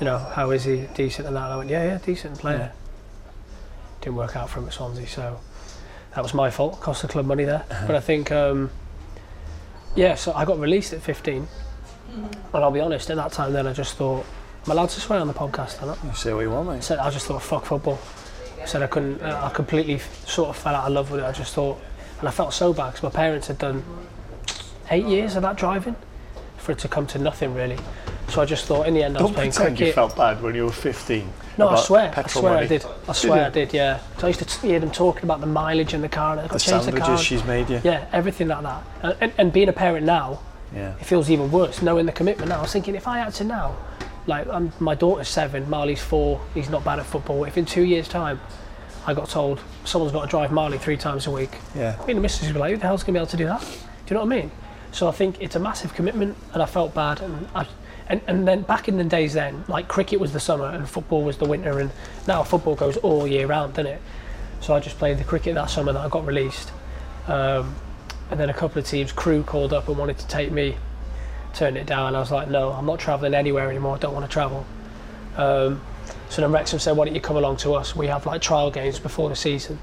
you know, how is he decent and that. And I went, yeah, yeah, decent player. Didn't work out for him at Swansea, so that was my fault. Cost the club money there. Uh-huh. But I think, um, yeah, so I got released at 15, and I'll be honest, at that time then I just thought, am I allowed to swear on the podcast or not? You say what you want, mate. So I just thought, fuck football. I said I couldn't. Uh, I completely sort of fell out of love with it. I just thought, and I felt so bad because my parents had done eight years of that driving for it to come to nothing really. So I just thought in the end I was Don't playing pretend you felt bad when you were 15. No, I swear, I swear I did. I swear you? I did. Yeah. So I used to t- hear them talking about the mileage in the car. And The to change the car. sandwiches she's made you. Yeah, everything like that. And, and, and being a parent now, Yeah. it feels even worse knowing the commitment now. I was thinking if I had to now, like um, my daughter's seven, Marley's four, he's not bad at football. If in two years' time I got told someone's got to drive Marley three times a week, Yeah. me and the missus would be like, who the hell's going to be able to do that? Do you know what I mean? So I think it's a massive commitment and I felt bad. And, I, and, and then back in the days then, like cricket was the summer and football was the winter and now football goes all year round, doesn't it? So I just played the cricket that summer that I got released. Um, and then a couple of teams, Crewe called up and wanted to take me, turned it down. And I was like, no, I'm not travelling anywhere anymore. I don't want to travel. Um, so then Wrexham said, why don't you come along to us? We have like trial games before the season.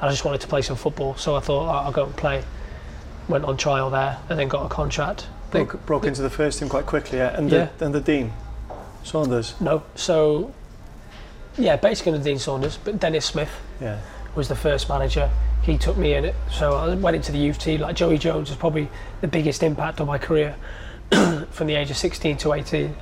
And I just wanted to play some football, so I thought "Oh, I'll go and play. Went on trial there and then got a contract. They- Broke, broke into the first team quite quickly, yeah. And, the, and the Dean, Saunders. no, so yeah, basically the Dean Saunders, but Dennis Smith Yeah. was the first manager. He took me in it, so I went into the youth team. Like Joey Jones was probably the biggest impact on my career from the age of 16 to 18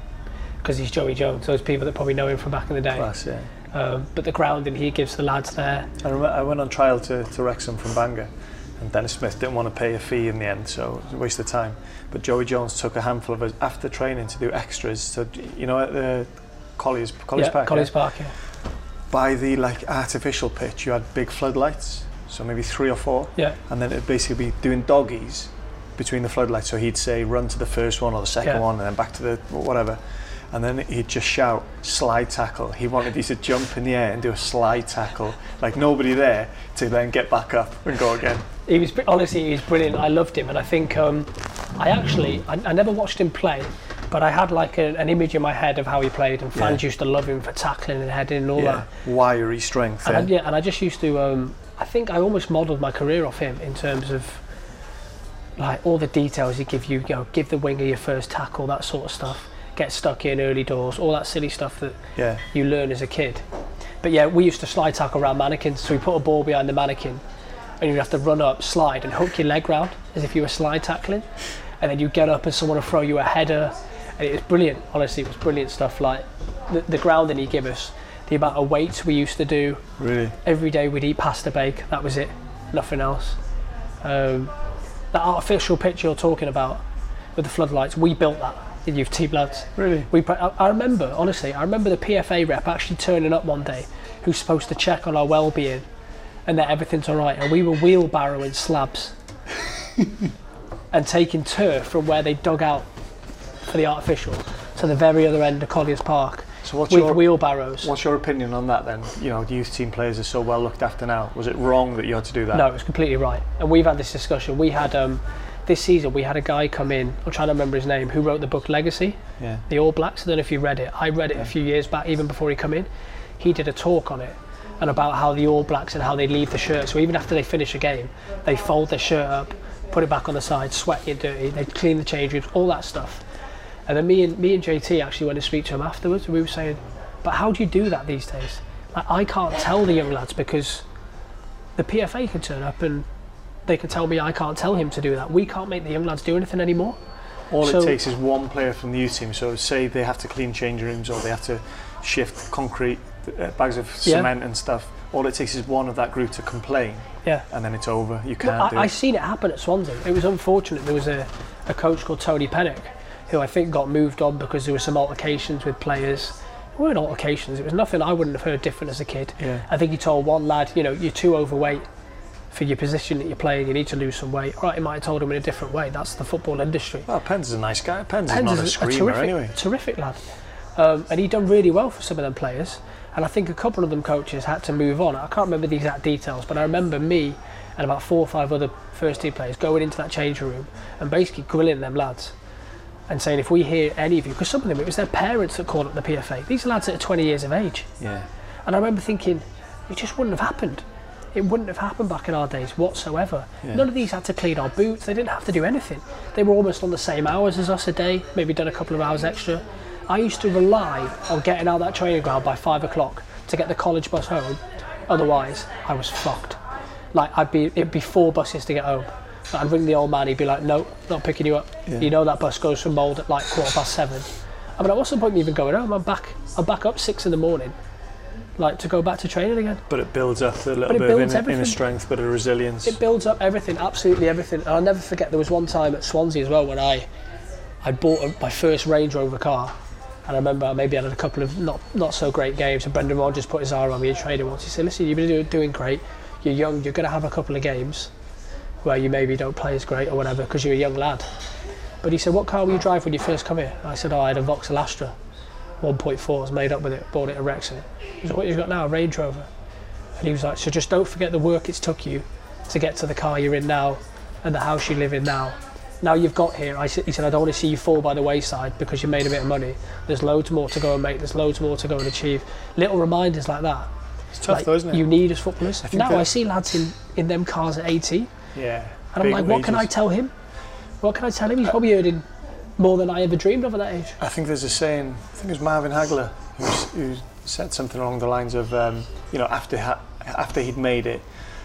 because he's Joey Jones. Those people that probably know him from back in the day. Class, yeah. Um, but the grounding he gives the lads there. I, remember, I went on trial to, to Wrexham from Bangor, and Dennis Smith didn't want to pay a fee in the end, so it was a waste of time. But Joey Jones took a handful of us after training to do extras. So you know at the Colliers, Colliers yeah, Park, Colliers yeah? Park. Yeah. by the like artificial pitch, you had big floodlights, so maybe three or four, yeah, and then it'd basically be doing doggies between the floodlights. So he'd say run to the first one or the second Yeah. one, and then back to the whatever. And then he'd just shout slide tackle. He wanted you to jump in the air and do a slide tackle, like nobody there, to then get back up and go again. He was honestly he was brilliant. I loved him, and I think um, I actually I, I never watched him play, but I had like a, an image in my head of how he played, and fans Yeah. used to love him for tackling and heading and all Yeah, that. wiry strength. And I, Yeah. yeah, and I just used to. Um, I think I almost modelled my career off him in terms of like all the details he give you. You know, give the winger your first tackle, that sort of stuff. Get stuck in early doors, all that silly stuff that yeah, you learn as a kid. But yeah, we used to slide tackle around mannequins. So we put a ball behind the mannequin, and you'd have to run up, slide, and hook your leg round as if you were slide tackling. And then you get up and someone would throw you a header. And it was brilliant. Honestly, it was brilliant stuff. Like the, the grounding he gave us, the amount of weights we used to do. really. Every day we'd eat pasta bake. That was it. Nothing else. Um, that artificial pitch you're talking about with the floodlights, we built that. The youth team lads. Really? We, I I remember, honestly, I remember the PFA rep actually turning up one day who's supposed to check on our well-being and that everything's all right. And we were wheelbarrowing slabs and taking turf from where they dug out for the artificial to the very other end of Colliers Park So what's with your wheelbarrows. what's your opinion on that then? You know, the youth team players are so well looked after now. Was it wrong that you had to do that? No, it was completely right. And we've had this discussion. We had um, this season. We had a guy come in. I'm trying to remember his name. Who wrote the book Legacy? Yeah. The All Blacks. I don't know if you read it. I read it a few years back, even before he come in. He did a talk on it and about how the All Blacks and how they leave the shirt. So even after they finish a game, they fold their shirt up, put it back on the side, sweat and dirty. They clean the change rooms, all that stuff. And then me and me and JT actually went to speak to him afterwards. And we were saying, but how do you do that these days? Like, I can't tell the young lads because the PFA can turn up and they can tell me I can't tell him to do that. We can't make the young lads do anything anymore. All So- it takes is one player from the youth team. So say they have to clean change rooms or they have to shift concrete, uh, bags of Yeah. cement and stuff. All it takes is one of that group to complain, Yeah. and then it's over. You can't do I, I it. seen it happen at Swansea. It was unfortunate. There was a, a coach called Tony Pennock, who I think got moved on because there were some altercations with players. It weren't altercations. It was nothing I wouldn't have heard different as a kid. Yeah. I think he told one lad, you know, you're too overweight for your position that you're playing. You need to lose some weight. All right, he might have told him in a different way. That's the football industry. Well, Pens is a nice guy. Pens, Pens is not a screamer terrific, anyway. terrific lad, um, and he'd done really well for some of them players. And I think a couple of them coaches had to move on. I can't remember the exact details, but I remember me and about four or five other first team players going into that change room and basically grilling them lads and saying, if we hear any of you, because some of them it was their parents that called up the PFA. These are lads that are 20 years of age. Yeah. And I remember thinking, it just wouldn't have happened. It wouldn't have happened back in our days whatsoever. Yeah. None of these had to clean our boots. They didn't have to do anything. They were almost on the same hours as us a day, maybe done a couple of hours extra. I used to rely on getting out of that training ground by five o'clock to get the college bus home, Otherwise, I was fucked. Like I'd be it'd be four buses to get home. I'd ring the old man. He'd be like, "No, not picking you up. Yeah. You know that bus goes from Mold at like quarter past seven. I mean, what's the point of me even going home? I'm back. I'm back up six in the morning, like to go back to training again. But it builds up a little bit of inner, inner strength, but a resilience. It builds up everything, absolutely everything. And I'll never forget. There was one time at Swansea as well when I, I bought a, my first Range Rover car, and I remember maybe I had a couple of not not so great games. And Brendan Rodgers put his arm on me in training once. He said, "Listen, you've been doing great. You're young. You're going to have a couple of games where you maybe don't play as great or whatever because you're a young lad." But he said, "What car will you drive when you first come here?" I said, "Oh, I had a Vauxhall Astra, 1.4. I was made up with it. Bought it at Wrexham." He said, "What you got now? A Range Rover." And he was like, "So just don't forget the work it's took you to get to the car you're in now and the house you live in now. Now you've got here, I said, he said, I don't want to see you fall by the wayside because you made a bit of money. There's loads more to go and make. There's loads more to go and achieve. Little reminders like that. It's tough, like though, isn't it? You need as footballers. I Now I see lads in, in them cars at 18, yeah. and I'm like, what can I tell him? What can I tell him? He's probably earning more than I ever dreamed of at that age. I think there's a saying. I think it was Marvin Hagler who, said something along the lines of, um, you know, after ha- after he'd made it,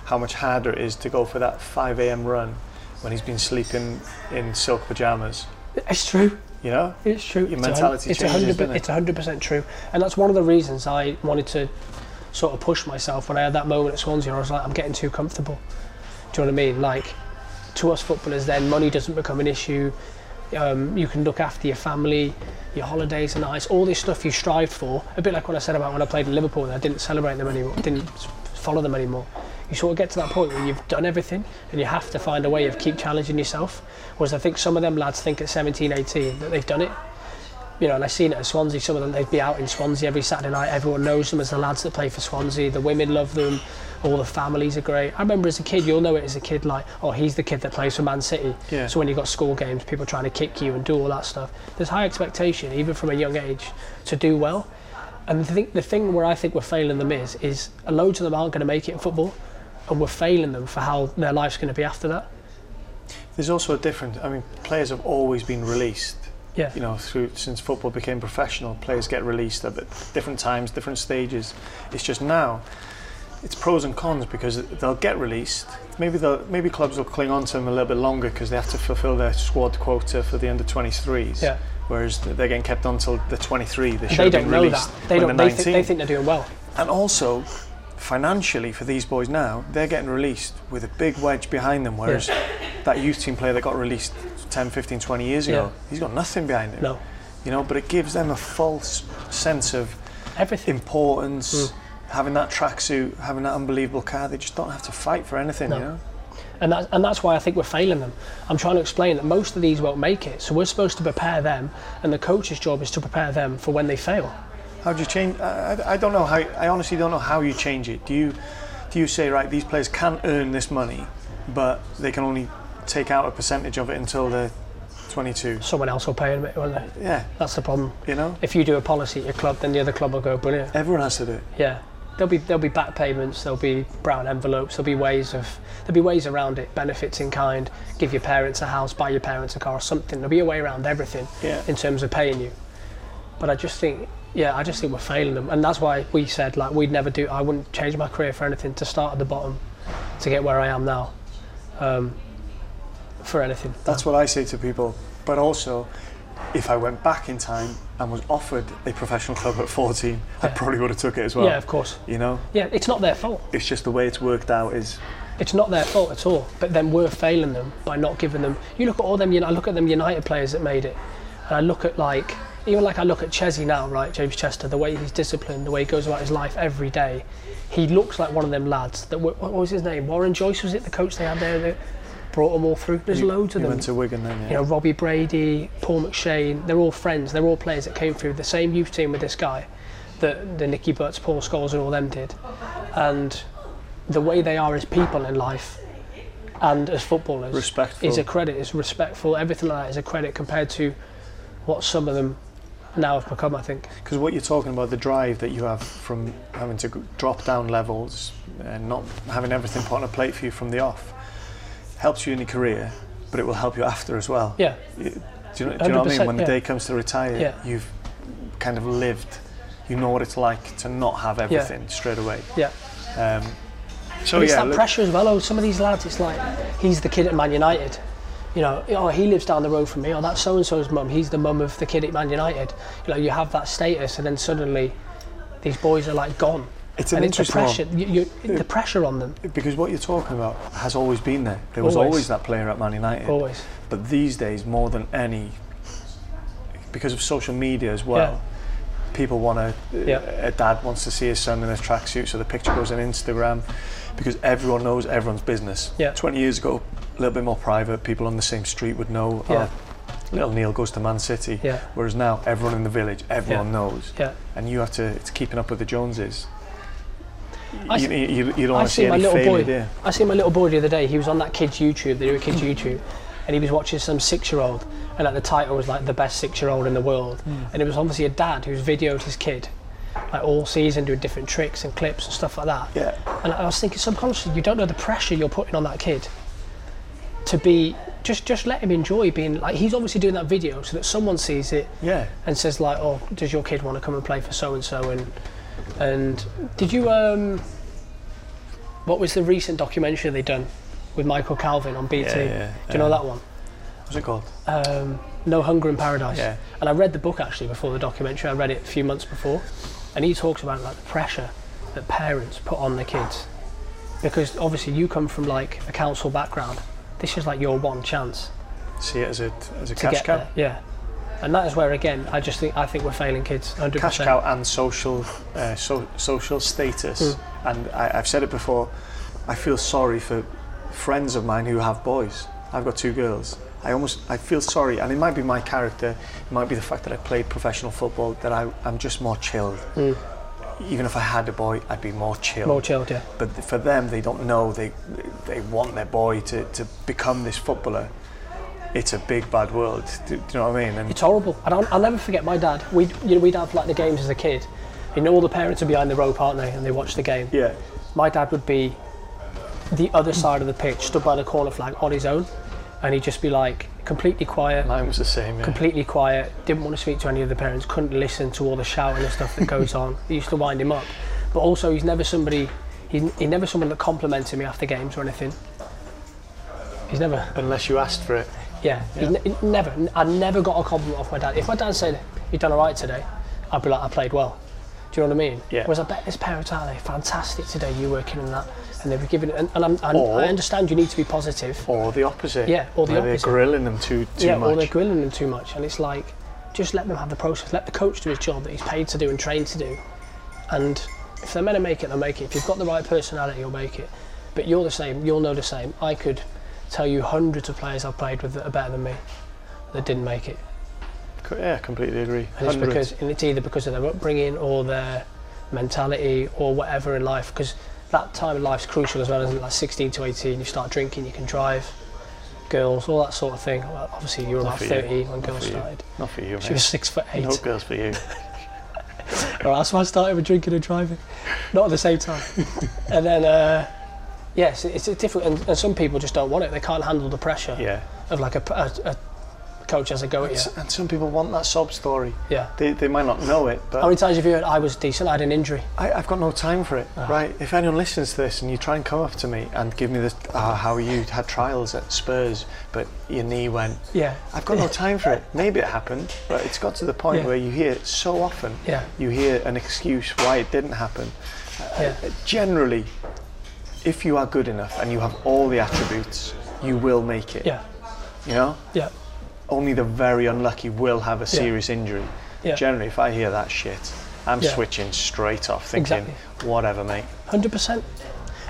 how much harder it is to go for that 5 a.m. run when he's been sleeping in silk pajamas. It's true. You know, It's true. Your It's a hun- mentality it's a changes, hundred. doesn't it? It's hundred percent true, and that's one of the reasons I wanted to sort of push myself when I had that moment at Swansea. Where I was like, I'm getting too comfortable. Do you know what I mean? Like, to us footballers, then money doesn't become an issue. Um, you can look after your family, your holidays are nice, all this stuff you strive for. A bit like what I said about when I played in Liverpool and I didn't celebrate them anymore, didn't follow them anymore. You sort of get to that point where you've done everything and you have to find a way of keep challenging yourself. Whereas I think some of them lads think at 17, 18 that they've done it. You know, and I've seen it at Swansea. Some of them they'd be out in Swansea every Saturday night. Everyone knows them as the lads that play for Swansea. The women love them. All the families are great. I remember as a kid, you'll know it as a kid, like, oh, he's the kid that plays for Man City. Yeah. So when you've got school games, people trying to kick you and do all that stuff. There's high expectation, even from a young age, to do well. And the thing, the thing where I think we're failing them is, is loads of them aren't going to make it in football, and we're failing them for how their life's going to be after that. there's also a difference. I mean, players have always been released. Yeah. You know, through since football became professional, players get released at different times, different stages. It's just now, it's pros and cons because they'll get released. Maybe they'll, maybe clubs will cling on to them a little bit longer because they have to fulfil their squad quota for the under 23s. Yeah. Whereas they're getting kept on until the 23. They should They have don't been know released that. They don't. They, 19. think they think they're doing well. And also, financially for these boys now, they're getting released with a big wedge behind them. Whereas that youth team player that got released 10, 15, 20 years ago, Yeah. he's got nothing behind him. No, You know, but it gives them a false sense of everything. importance. Mm. Having that tracksuit, having that unbelievable car, they just don't have to fight for anything. No. You know, and that's and that's why I think we're failing them. I'm trying to explain that most of these won't make it, so we're supposed to prepare them, and the coach's job is to prepare them for when they fail. how do you change? I, I, I don't know how. I honestly don't know how you change it. Do you do you say right? These players can earn this money, but they can only take out a percentage of it until they're 22. Someone else will pay them, won't they? Yeah, That's the problem. you know, If you do a policy at your club, then the other club will go brilliant. everyone has to do it. Yeah, there'll be there'll be back payments, there'll be brown envelopes, there'll be ways of there'll be ways around it. Benefits in kind, give your parents a house, buy your parents a car, or something. There'll be a way around everything Yeah. in terms of paying you. But I just think, yeah, I just think we're failing them, and that's why we said like we'd never do. I wouldn't change my career for anything to start at the bottom to get where I am now. Um, for anything. That's what I say to people. But also, if I went back in time and was offered a professional club at 14, I probably would have took it as well. yeah, of course. You know, Yeah, it's not their fault. it's just the way it's worked out is It's not their fault at all. But then we're failing them by not giving them. You look at all them. I look at them United players that made it, and I look at like even like I look at Chesney now, right? James Chester, the way he's disciplined, the way he goes about his life every day. He looks like one of them lads. That were, what was his name? Warren Joyce was it? The coach they had there brought them all through. There's you, loads of you them. went to Wigan then, yeah. You know, Robbie Brady, Paul McShane, they're all friends. They're all players that came through the same youth team with this guy that the Nicky Butts, Paul Scholes, and all them did. And the way they are as people in life and as footballers Respectful. is a credit, is respectful. Everything like that is a credit compared to what some of them now have become, I think. Because what you're talking about, the drive that you have from having to drop down levels and not having everything put on a plate for you from the off, helps you in your career, but it will help you after as well. Yeah, You- Do you know, do you know what I mean? When the yeah. day comes to retire, Yeah. you've kind of lived. You know what it's like to not have everything straight away. yeah. Um, so But it's yeah, that look- pressure as well. Oh, some of these lads, it's like he's the kid at Man United. You know, oh, he lives down the road from me. Oh, that's so and so's mum. He's the mum of the kid at Man United. You know, you have that status, and then suddenly these boys are like gone. It's an and it's the interesting pressure. You, you, the pressure on them because what you're talking about has always been there. There was Always. always, that player at Man United. always. But these days, more than any, because of social media as well, Yeah. people want to. Uh, yeah. A dad wants to see his son in a tracksuit, so the picture goes on Instagram, because everyone knows everyone's business. Yeah. 20 years ago, a little bit more private. People on the same street would know. Oh, yeah. Oh, little Neil goes to Man City. Yeah. Whereas now, everyone in the village, everyone Yeah. knows, Yeah. and you have to. It's keeping up with the Joneses. I You, see- you, you, don't want to see see my little failure boy. there. I see my little boy the other day. He was on that kids YouTube. They do a kids YouTube, and he was watching some six-year-old, and like the title was like the best six-year-old in the world, hmm. and it was obviously a dad who's videoed his kid, like all season doing different tricks and clips and stuff like that. Yeah. And I was thinking subconsciously, you don't know the pressure you're putting on that kid to be just just let him enjoy being like he's obviously doing that video so that someone sees it Yeah. and says like, "Oh, does your kid want to come and play for so and so?" and and did you um, what was the recent documentary they done with Michael Calvin on BT? Yeah, yeah, Do you know um, that one? What's it called? Um, no Hunger in Paradise. Yeah. And I read the book actually before the documentary. I read it a few months before, and he talks about like the pressure that parents put on their kids, because obviously you come from like a council background. This is like your one chance See it as a as a to cash cow. there. Yeah. And that is where again I just think I think we're failing kids 100%. cash cow and social uh, so, social status. Hmm. And I, I've said it before. I feel sorry for friends of mine who have boys. I've got two girls. I almost I feel sorry, and it might be my character. It might be the fact that I played professional football. That I, I'm just more chilled. Even if I had a boy, I'd be more chilled. More chilled, yeah. But for them, they don't know. They they want their boy to, to become this footballer. It's a big bad world. Do, do you know what I mean? And It's horrible. And I'll, I'll never forget my dad. We you know we'd have like the games as a kid. You know all the parents are behind the rope, aren't they? And they watch the game. yeah, my dad would be the other side of the pitch, stood by the corner flag on his own, and he'd just be like completely quiet, mine was the same. Yeah. completely quiet, didn't want to speak to any of the parents, couldn't listen to all the shouting and stuff that goes on. It used to wind him up. But also, he's never somebody, he, he's never someone that complimented me after games or anything. He's never, Unless you asked for it. Yeah, He, he never, I never got a compliment off my dad. If my dad said, you've done all right today, I'd be like, I played well. Do you know what I mean? Yeah. Whereas I bet there's parents out there, fantastic today, you working in that, and they've given, and, and, I'm, and Or- I understand you need to be positive. Or the opposite. Yeah, or the where opposite. They're grilling them too too yeah, much. or they're grilling them too much, and it's like, just let them have the process. Let the coach do his job that he's paid to do and trained to do, and if they're meant to make it, they'll make it. If you've got the right personality, you'll make it. But you're the same. You'll know the same. I could tell you hundreds of players I've played with that are better than me that didn't make it. Yeah, completely agree. And it's because and it's either because of their upbringing or their mentality or whatever in life. Because that time in life's crucial as well, isn't it? Like 16 to 18, you start drinking, you can drive, girls, all that sort of thing. Well, obviously, you were Not about for you. 13 when Not girls started. Not for you, She was six foot eight. No girls for you. all right, that's why I started with drinking and driving, not at the same time. and then, uh, yes, it's, it's different, and, and some people just don't want it. They can't handle the pressure Yeah. of like a, a, a coach has a go at you. And some people want that sob story. Yeah. They, they might not know it, but How many times have you heard I was decent, I had an injury? I, I've got no time for it, Ah. right? If anyone listens to this and you try and come up to me and give me this, uh, how you had trials at Spurs, but your knee went, Yeah. I've got no time for it. Maybe it happened, but it's got to the point Yeah. where you hear it so often. Yeah. You hear an excuse why it didn't happen. Yeah. Uh, Generally, if you are good enough and you have all the attributes, you will make it. Yeah. You know? Yeah. Only the very unlucky will have a serious injury. Yeah. Generally, if I hear that shit, I'm Yeah. switching straight off, thinking, Exactly. whatever, mate. Hundred percent.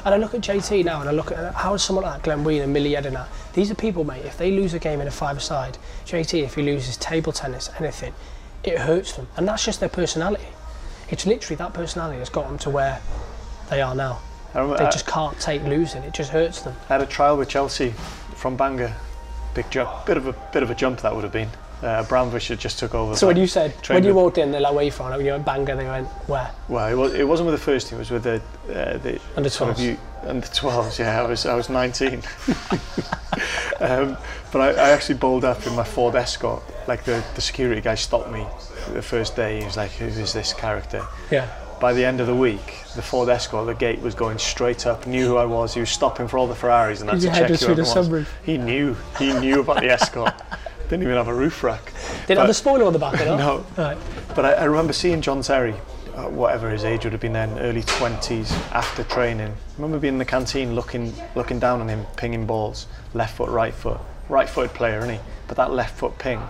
And I look at JT now, and I look at how is someone like Glenn Whelan and Mile Jedinak. These are people, mate. If they lose a game in a five-a-side, JT, if he loses table tennis, anything, it hurts them, and that's just their personality. It's literally that personality that's got them to where they are now. They just can't take losing. It just hurts them. I had a trial with Chelsea from Bangor. Big jump, bit of a bit of a jump that would have been. Uh, Abramovich had just took over. So when you said when you walked in, they're like, "Where are you from?" When you went Bangor, they went, "Where?" well, it, was, it wasn't with the first team. It was with the uh, the Under 12s. under 12s. Yeah, I was I was 19. um, but I, I actually bowled up in my Ford Escort. Like the, the security guy stopped me the first day. He was like, "Who is this character?" Yeah. By the end of the week, the Ford Escort, the gate was going straight up. Knew who I was. He was stopping for all the Ferraris and Did to check who everyone was. sunroof? He knew. He knew about the Escort. Didn't even have a roof rack. Did it have the spoiler on the back of it? No. Right. But I, I remember seeing John Terry, uh, whatever his age would have been then, early 20s, after training. I remember being in the canteen looking looking down on him, pinging balls, left foot, right foot. Right footed player, isn't he? But that left foot ping,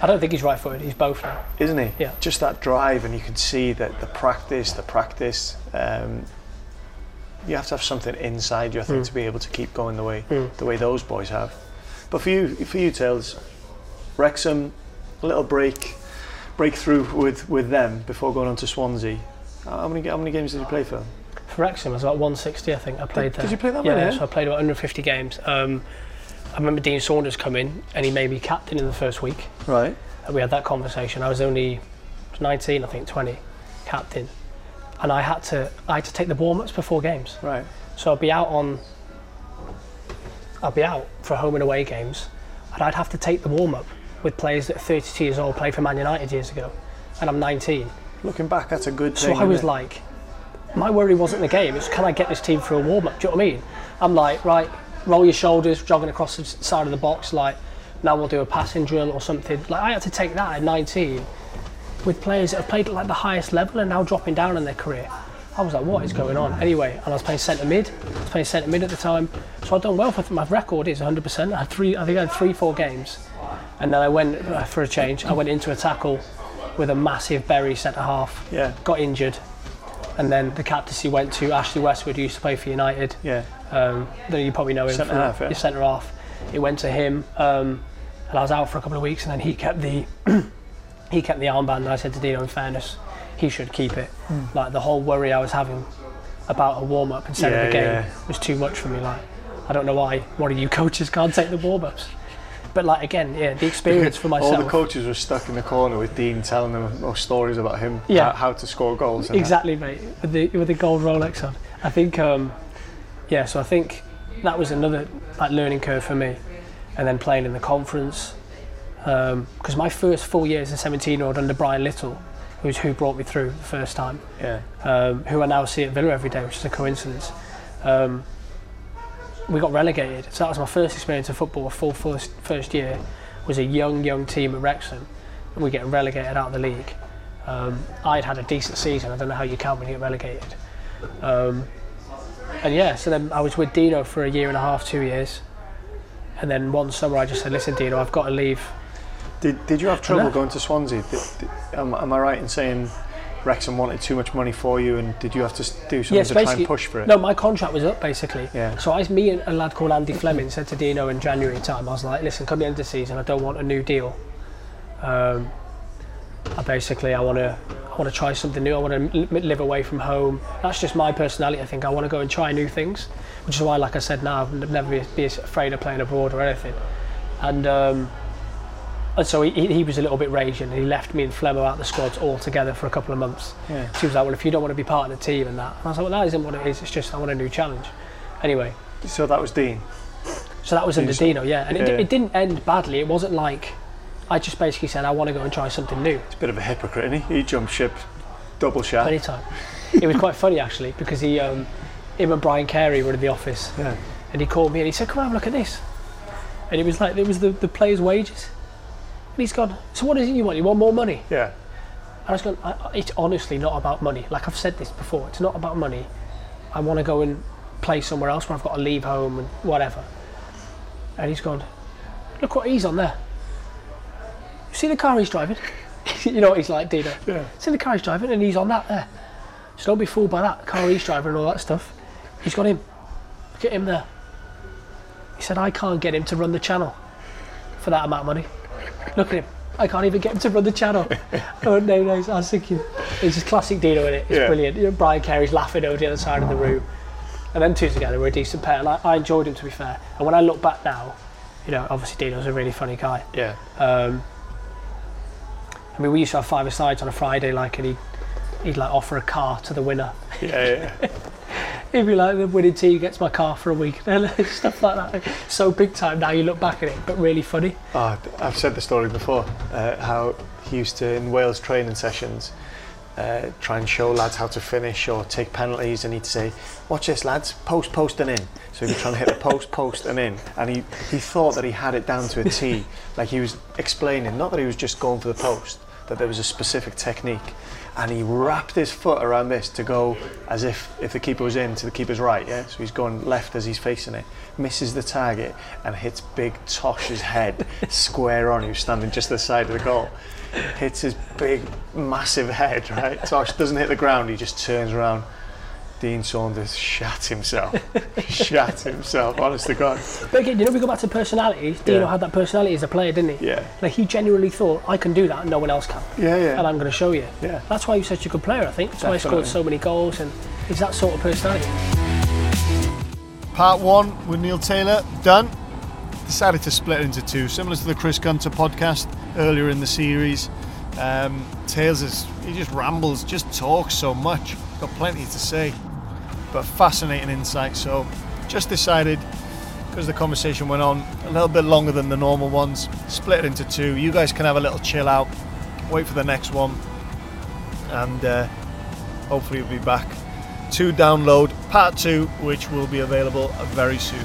I don't think he's right footed. He's both now. isn't he? Yeah. Just that drive, and you can see that the practice, the practice. Um, you have to have something inside you, I think, Mm. to be able to keep going the way Mm. the way those boys have. But for you, for you, Tails, Wrexham, a little break, breakthrough with with them before going on to Swansea. How many how many games did you play for? For Wrexham, it was about 160, I think. I played Did there. you play that yeah, many, yeah? so I played about 150 games. Um, I remember Dean Saunders come in and he made me captain in the first week. Right. And we had that conversation. I was only 19, I think, 20, captain. And I had to I had to take the warm-ups before games. Right. So I'd be out on I'd be out for home and away games and I'd have to take the warm-up with players that are 32 years old played for Man United years ago and I'm 19. Looking back, that's a good So. I was it? like, my worry wasn't the game. It's can I get this team through a warm up? Do you know what I mean? I'm like, right, roll your shoulders, jogging across the side of the box. Like, now we'll do a passing drill or something. Like, I had to take that at 19 with players that have played at like the highest level and now dropping down in their career. I was like, what is going on? Anyway, and I was playing centre mid. I was playing centre mid at the time, so I'd done well. For my record is 100%. I had three. I think I had three, four games, and then I went uh, for a change. I went into a tackle with a massive Bury centre half Yeah. got injured, and then the captaincy went to Ashley Westwood, who used to play for United. Yeah. Um, then you probably know him Centre from half, yeah. his centre half. It went to him, um, and I was out for a couple of weeks, and then he kept the he kept the armband. And I said to Dino, in fairness, he should keep it. Hmm. Like the whole worry I was having about a warm up instead Yeah, of the game yeah. was too much for me. Like I don't know why one of you coaches can't take the warm ups. But like again, yeah, the experience for myself. All the coaches were stuck in the corner with Dean telling them stories about him, Yeah. how, how to score goals. and that. Exactly, mate. With the with the gold Rolex on, I think, um, yeah. So I think that was another like learning curve for me, and then playing in the conference. Because my first full year as a 17 year old under Brian Little, who's who brought me through the first time, Yeah. um, who I now see at Villa every day, which is a coincidence. Um, we got relegated, so that was my first experience of football. A full first first year was a young young team at Wrexham, and we get relegated out of the league. Um, I'd had a decent season. I don't know how you count when you get relegated. Um, and yeah, so then I was with Dino for a year and a half, two years, and then one summer I just said, "Listen, Dino, I've got to leave." Did, did you have trouble going to Swansea? Did, did, am, am I right in saying Wrexham wanted too much money for you and did you have to do something Yes, to try and push for it? No, my contract was up basically. Yeah. So I, me and a lad called Andy Fleming said to Dino in January time, I was like, listen, come the end of the season, I don't want a new deal. Um, I basically, I want to, want to try something new. I want to live away from home. That's just my personality. I think I want to go and try new things, which is why, like I said, now I've never be, afraid of playing abroad or anything. And um, and so he, he he was a little bit raging. and He left me and Flemo out the squads all together for a couple of months. Yeah. She was like, well, if you don't want to be part of the team and that. And I was like, well, that isn't what it is. It's just I want a new challenge. Anyway, So that was Dean. so that was under. Dino, yeah. And it, Yeah. it didn't end badly. It wasn't like I just basically said I want to go and try something new. It's a bit of a hypocrite, isn't he? He jumped ship, double shot. Anytime. it was quite funny actually because he, um, him and Brian Carey were in the office Yeah. and he called me and he said, "Come on, look at this." And it was like it was the the players' wages. And he's gone. So what is it you want? You want more money? Yeah. And I was going, I- it's honestly not about money. Like I've said this before, it's not about money. I want to go and play somewhere else where I've got to leave home and whatever. And he's gone, look what he's on there. See the car he's driving? you know what he's like, Dino. Yeah. See the car he's driving and he's on that there. So don't be fooled by that car he's driving and all that stuff. He's got him. Look at him there. He said, I can't get him to run the channel for that amount of money. Look at him. I can't even get him to run the channel. oh no, no, I was thinking, it's just classic Dino in it. It's Yeah. brilliant. You know, Brian Carey's laughing over the other side of the room. And them two together were a decent pair. Like, I enjoyed him to be fair. And when I look back now, you know, obviously Dino's a really funny guy. Yeah. Um, I mean, we used to have five sides on a Friday, like, and he'd, he'd like offer a car to the winner. Yeah. yeah. He'd be like, the winning team gets my car for a week, and stuff like that. So big time now you look back at it, but really funny. Oh, I've said the story before. Uh, how he used to in Wales training sessions, uh, try and show lads how to finish or take penalties, and he'd say, "Watch this, lads, post, post, and in." So he'd be trying to hit the post, post, and in, and he he thought that he had it down to a T, like he was explaining, not that he was just going for the post, that there was a specific technique, and he wrapped his foot around this to go as if if the keeper was in to the keeper's right, yeah. So he's going left as he's facing it, misses the target, and hits big Tosh's head square on. He was standing just the side of the goal hits his big, massive head, right? Tosh doesn't hit the ground, he just turns around. Dean Saunders shat himself. shat himself, honest to God. But again, you know, we go back to personality. Dino Yeah. had that personality as a player, didn't he? Yeah. Like he genuinely thought, I can do that, and no one else can. Yeah, yeah. And I'm going to show you. Yeah. That's why he was such a good player, I think. That's why he scored so many goals, and he's that sort of personality. Part one with Neil Taylor done. Decided to split it into two, similar to the Chris Gunter podcast earlier in the series. Um, Tails is he just rambles, just talks so much. Got plenty to say, but fascinating insight. So, just decided because the conversation went on a little bit longer than the normal ones, split it into two. You guys can have a little chill out, wait for the next one, and uh, hopefully we'll be back to download part two, which will be available very soon.